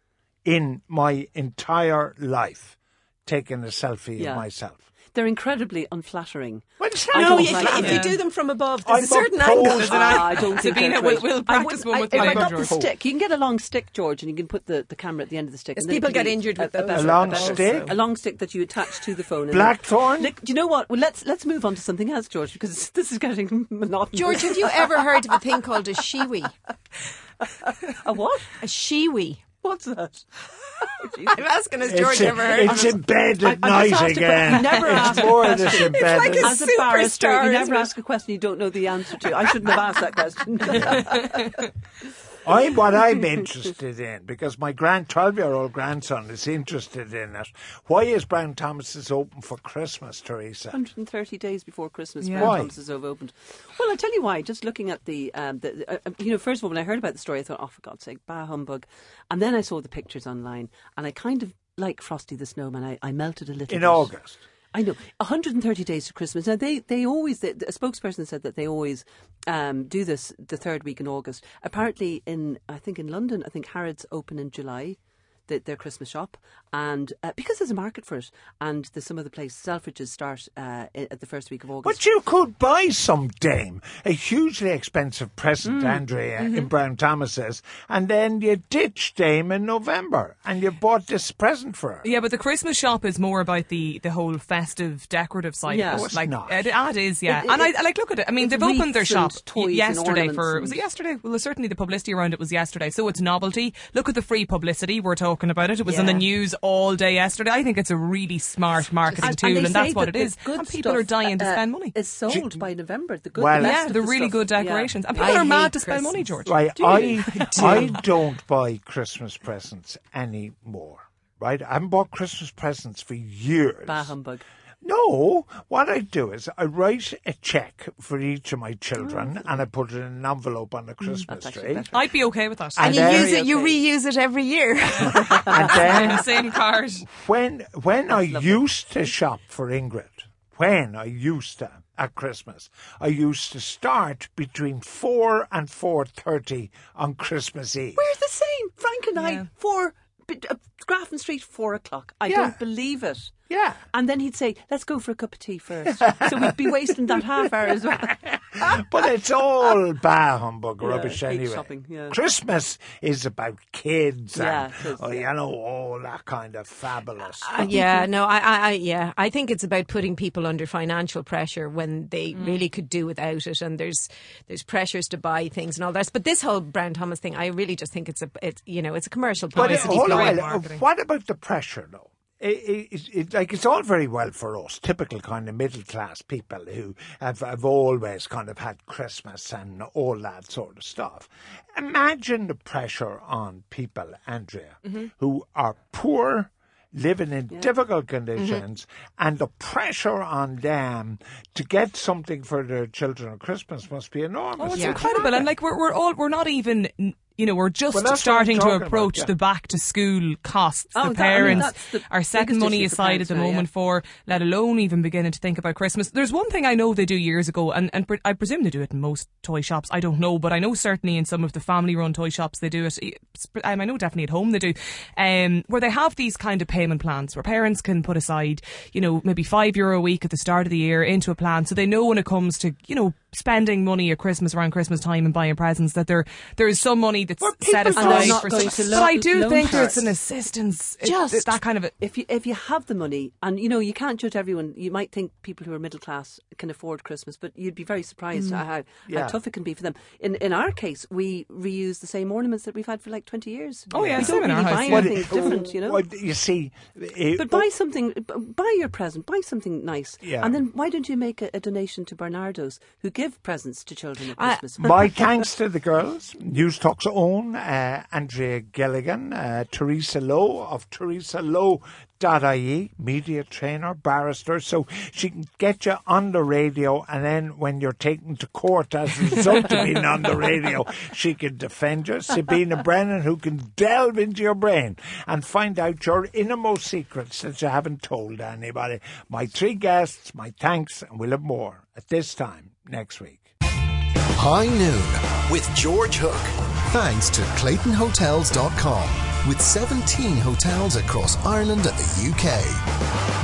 in my entire life, taken a selfie
Yeah.
of myself.
They're incredibly unflattering.
Well, it's
No,
don't like
if you do them from above, there's
I'm
a certain
opposed-
angle.
There's an
Ah, I don't think
Sabina,
that's
we'll- we'll practice one with
I, if I
Michael
got the stick, you can get a long stick, George, and you can put the, the camera at the end of the stick.
Yes,
and
people get injured with
a,
those.
better-
A long
better-
stick?
a long stick that you attach to the phone. and
Blackthorn?
Look, do you know what? Well, let's let's move on to something else, George, because *laughs* this is getting monotonous.
George, have you ever heard of a thing called a shiwi? *laughs*
a what?
A shiwi.
What's that? *laughs*
I'm asking has George
It's,
ever heard
it's
of
in bed at
I- I
night
just asked a
again.
you never
it's
asked a
more
question.
this in
It's like a
As a barrister,
superstar,
you never ask a question you don't know the answer to. I shouldn't have asked that question. *laughs*
I what I'm interested in because my grand twelve year old grandson is interested in it. Why is Brown Thomas's open for Christmas, Teresa?
130 days before Christmas,
Yeah.
Brown
Why?
Thomas's have opened. Well, I'll tell you why. Just looking at the, um, the uh, you know, first of all, when I heard about the story, I thought, oh, for God's sake, bah humbug. And then I saw the pictures online, and I kind of, like Frosty the Snowman, I, I melted a little
In
bit.
August.
I know. 130 days to Christmas. Now, they, they always, the, a spokesperson said that they always um, do this the third week in August. Apparently, in, I think in London, I think Harrods open in July. The, their Christmas shop, and uh, because there's a market for it, and there's some other place. Selfridges start uh, at the first week of August.
But you could buy some dame, a hugely expensive present,
Mm.
Andrea,
Mm-hmm.
in Brown Thomas's, and then you ditch dame in November, and you bought this present for her.
Yeah, but the Christmas shop is more about the, the whole festive decorative side.
Yeah.
of it.
it's
like
not.
It, it is, yeah.
It-
and
it-
I, I like look at it. I mean, they've opened their shop
and toys and
yesterday for was it yesterday? Well, certainly the publicity around it was yesterday. So it's novelty. Look at the free publicity we're talking about it. It was in the news all day yesterday. I think it's a really smart marketing
And-
tool,
and,
and,
they
that's
say
what
that
it
the
is.
good
And people
stuff,
are dying to
uh,
spend money.
It's sold by November. The good,
Well-
the
yeah, the
the
really
stuff.
good
Yeah.
decorations. And
I
people are mad
hate
to spend money, George.
Right,
Do
I *laughs*
you?
I don't buy Christmas presents anymore. Right, I haven't bought Christmas presents for years.
Bah humbug.
No, what I do is I write a check for each of my children,
Mm.
and I put it in an envelope on the Christmas
That's
tree.
better.
I'd be okay with that.
And
And you use it, you reuse it every year. *laughs*
And
in
then
the *laughs* same card.
when when I used to shop for Ingrid, when I used to at Christmas, I used to start between four and four thirty on Christmas Eve.
We're the same. Frank and
Yeah.
I, four, uh, Grafton Street, four o'clock. I
Yeah.
don't believe it.
Yeah.
And then he'd say, let's go for a cup of tea first. so we'd be wasting that half hour as well. *laughs*
But it's all bah humbug
Yeah,
rubbish anyway.
shopping, yeah.
Christmas is about kids
Yeah,
and oh, you know all that kind of fabulous.
Uh, yeah, *laughs* no, I, I, I, yeah, I think it's about putting people under financial pressure when they really could do without it, and there's there's pressures to buy things and all that. But this whole Brown Thomas thing, I really just think it's a, it's you know, it's a commercial
But uh,
publicity
hold on,
ploy.
what about the pressure, though? It, it, it, like it's all very well for us, typical kind of middle class people who have, have always kind of had Christmas and all that sort of stuff. Imagine the pressure on people, Andrea,
Mm-hmm.
who are poor, living in difficult conditions,
Mm-hmm.
and the pressure on them to get something for their children at Christmas must be enormous.
Oh, it's incredible. And like we're we're all we're not even you know, we're just
Well, that's what I'm
starting to
talking about,
approach
yeah.
the back to school costs.
Oh,
the
that- I mean,
parents
the
are setting money aside at the
parents now,
moment
yeah.
for, let alone even beginning to think about Christmas. There's one thing I know they do years ago, and, and pre- I presume they do it in most toy shops. I don't know, but I know certainly in some of the family run toy shops they do it. Um, I know definitely at home they do, um, where they have these kind of payment plans where parents can put aside, you know, maybe five euro a week at the start of the year into a plan so they know when it comes to, you know, spending money at Christmas around Christmas time and buying presents that there there is some money that's set
they're
aside
not
for
going
some-
to
But I do think
for
it's
it.
an assistance. It-
Just
that kind of a,
if you if you have the money, and you know you can't judge everyone. You might think people who are middle class can afford Christmas, but you'd be very surprised
Mm.
at how,
Yeah.
how tough it can be for them. In in our case, we reuse the same ornaments that we've had for like twenty years.
Oh, yeah,
we
same
don't really buy
yeah.
anything
Well,
different, you know.
well, you see, it-
But buy something, buy your present, buy something nice,
Yeah.
and then why don't you make a, a donation to Barnardos, who give presents to children at
I-
Christmas? *laughs*
My thanks to the girls, Newstalk's own uh, Andrea Gilligan, uh, Teresa Lowe of Teresa Lowe.ie, media trainer, barrister, so she can get you on the radio and then when you're taken to court as a result of being on the radio, she can defend you. Sabina *laughs* Brennan, who can delve into your brain and find out your innermost secrets that you haven't told anybody. My three guests, my thanks, and we'll have more at this time next week.
High Noon with George Hook. Thanks to ClaytonHotels.com with 17 hotels across Ireland and the UK.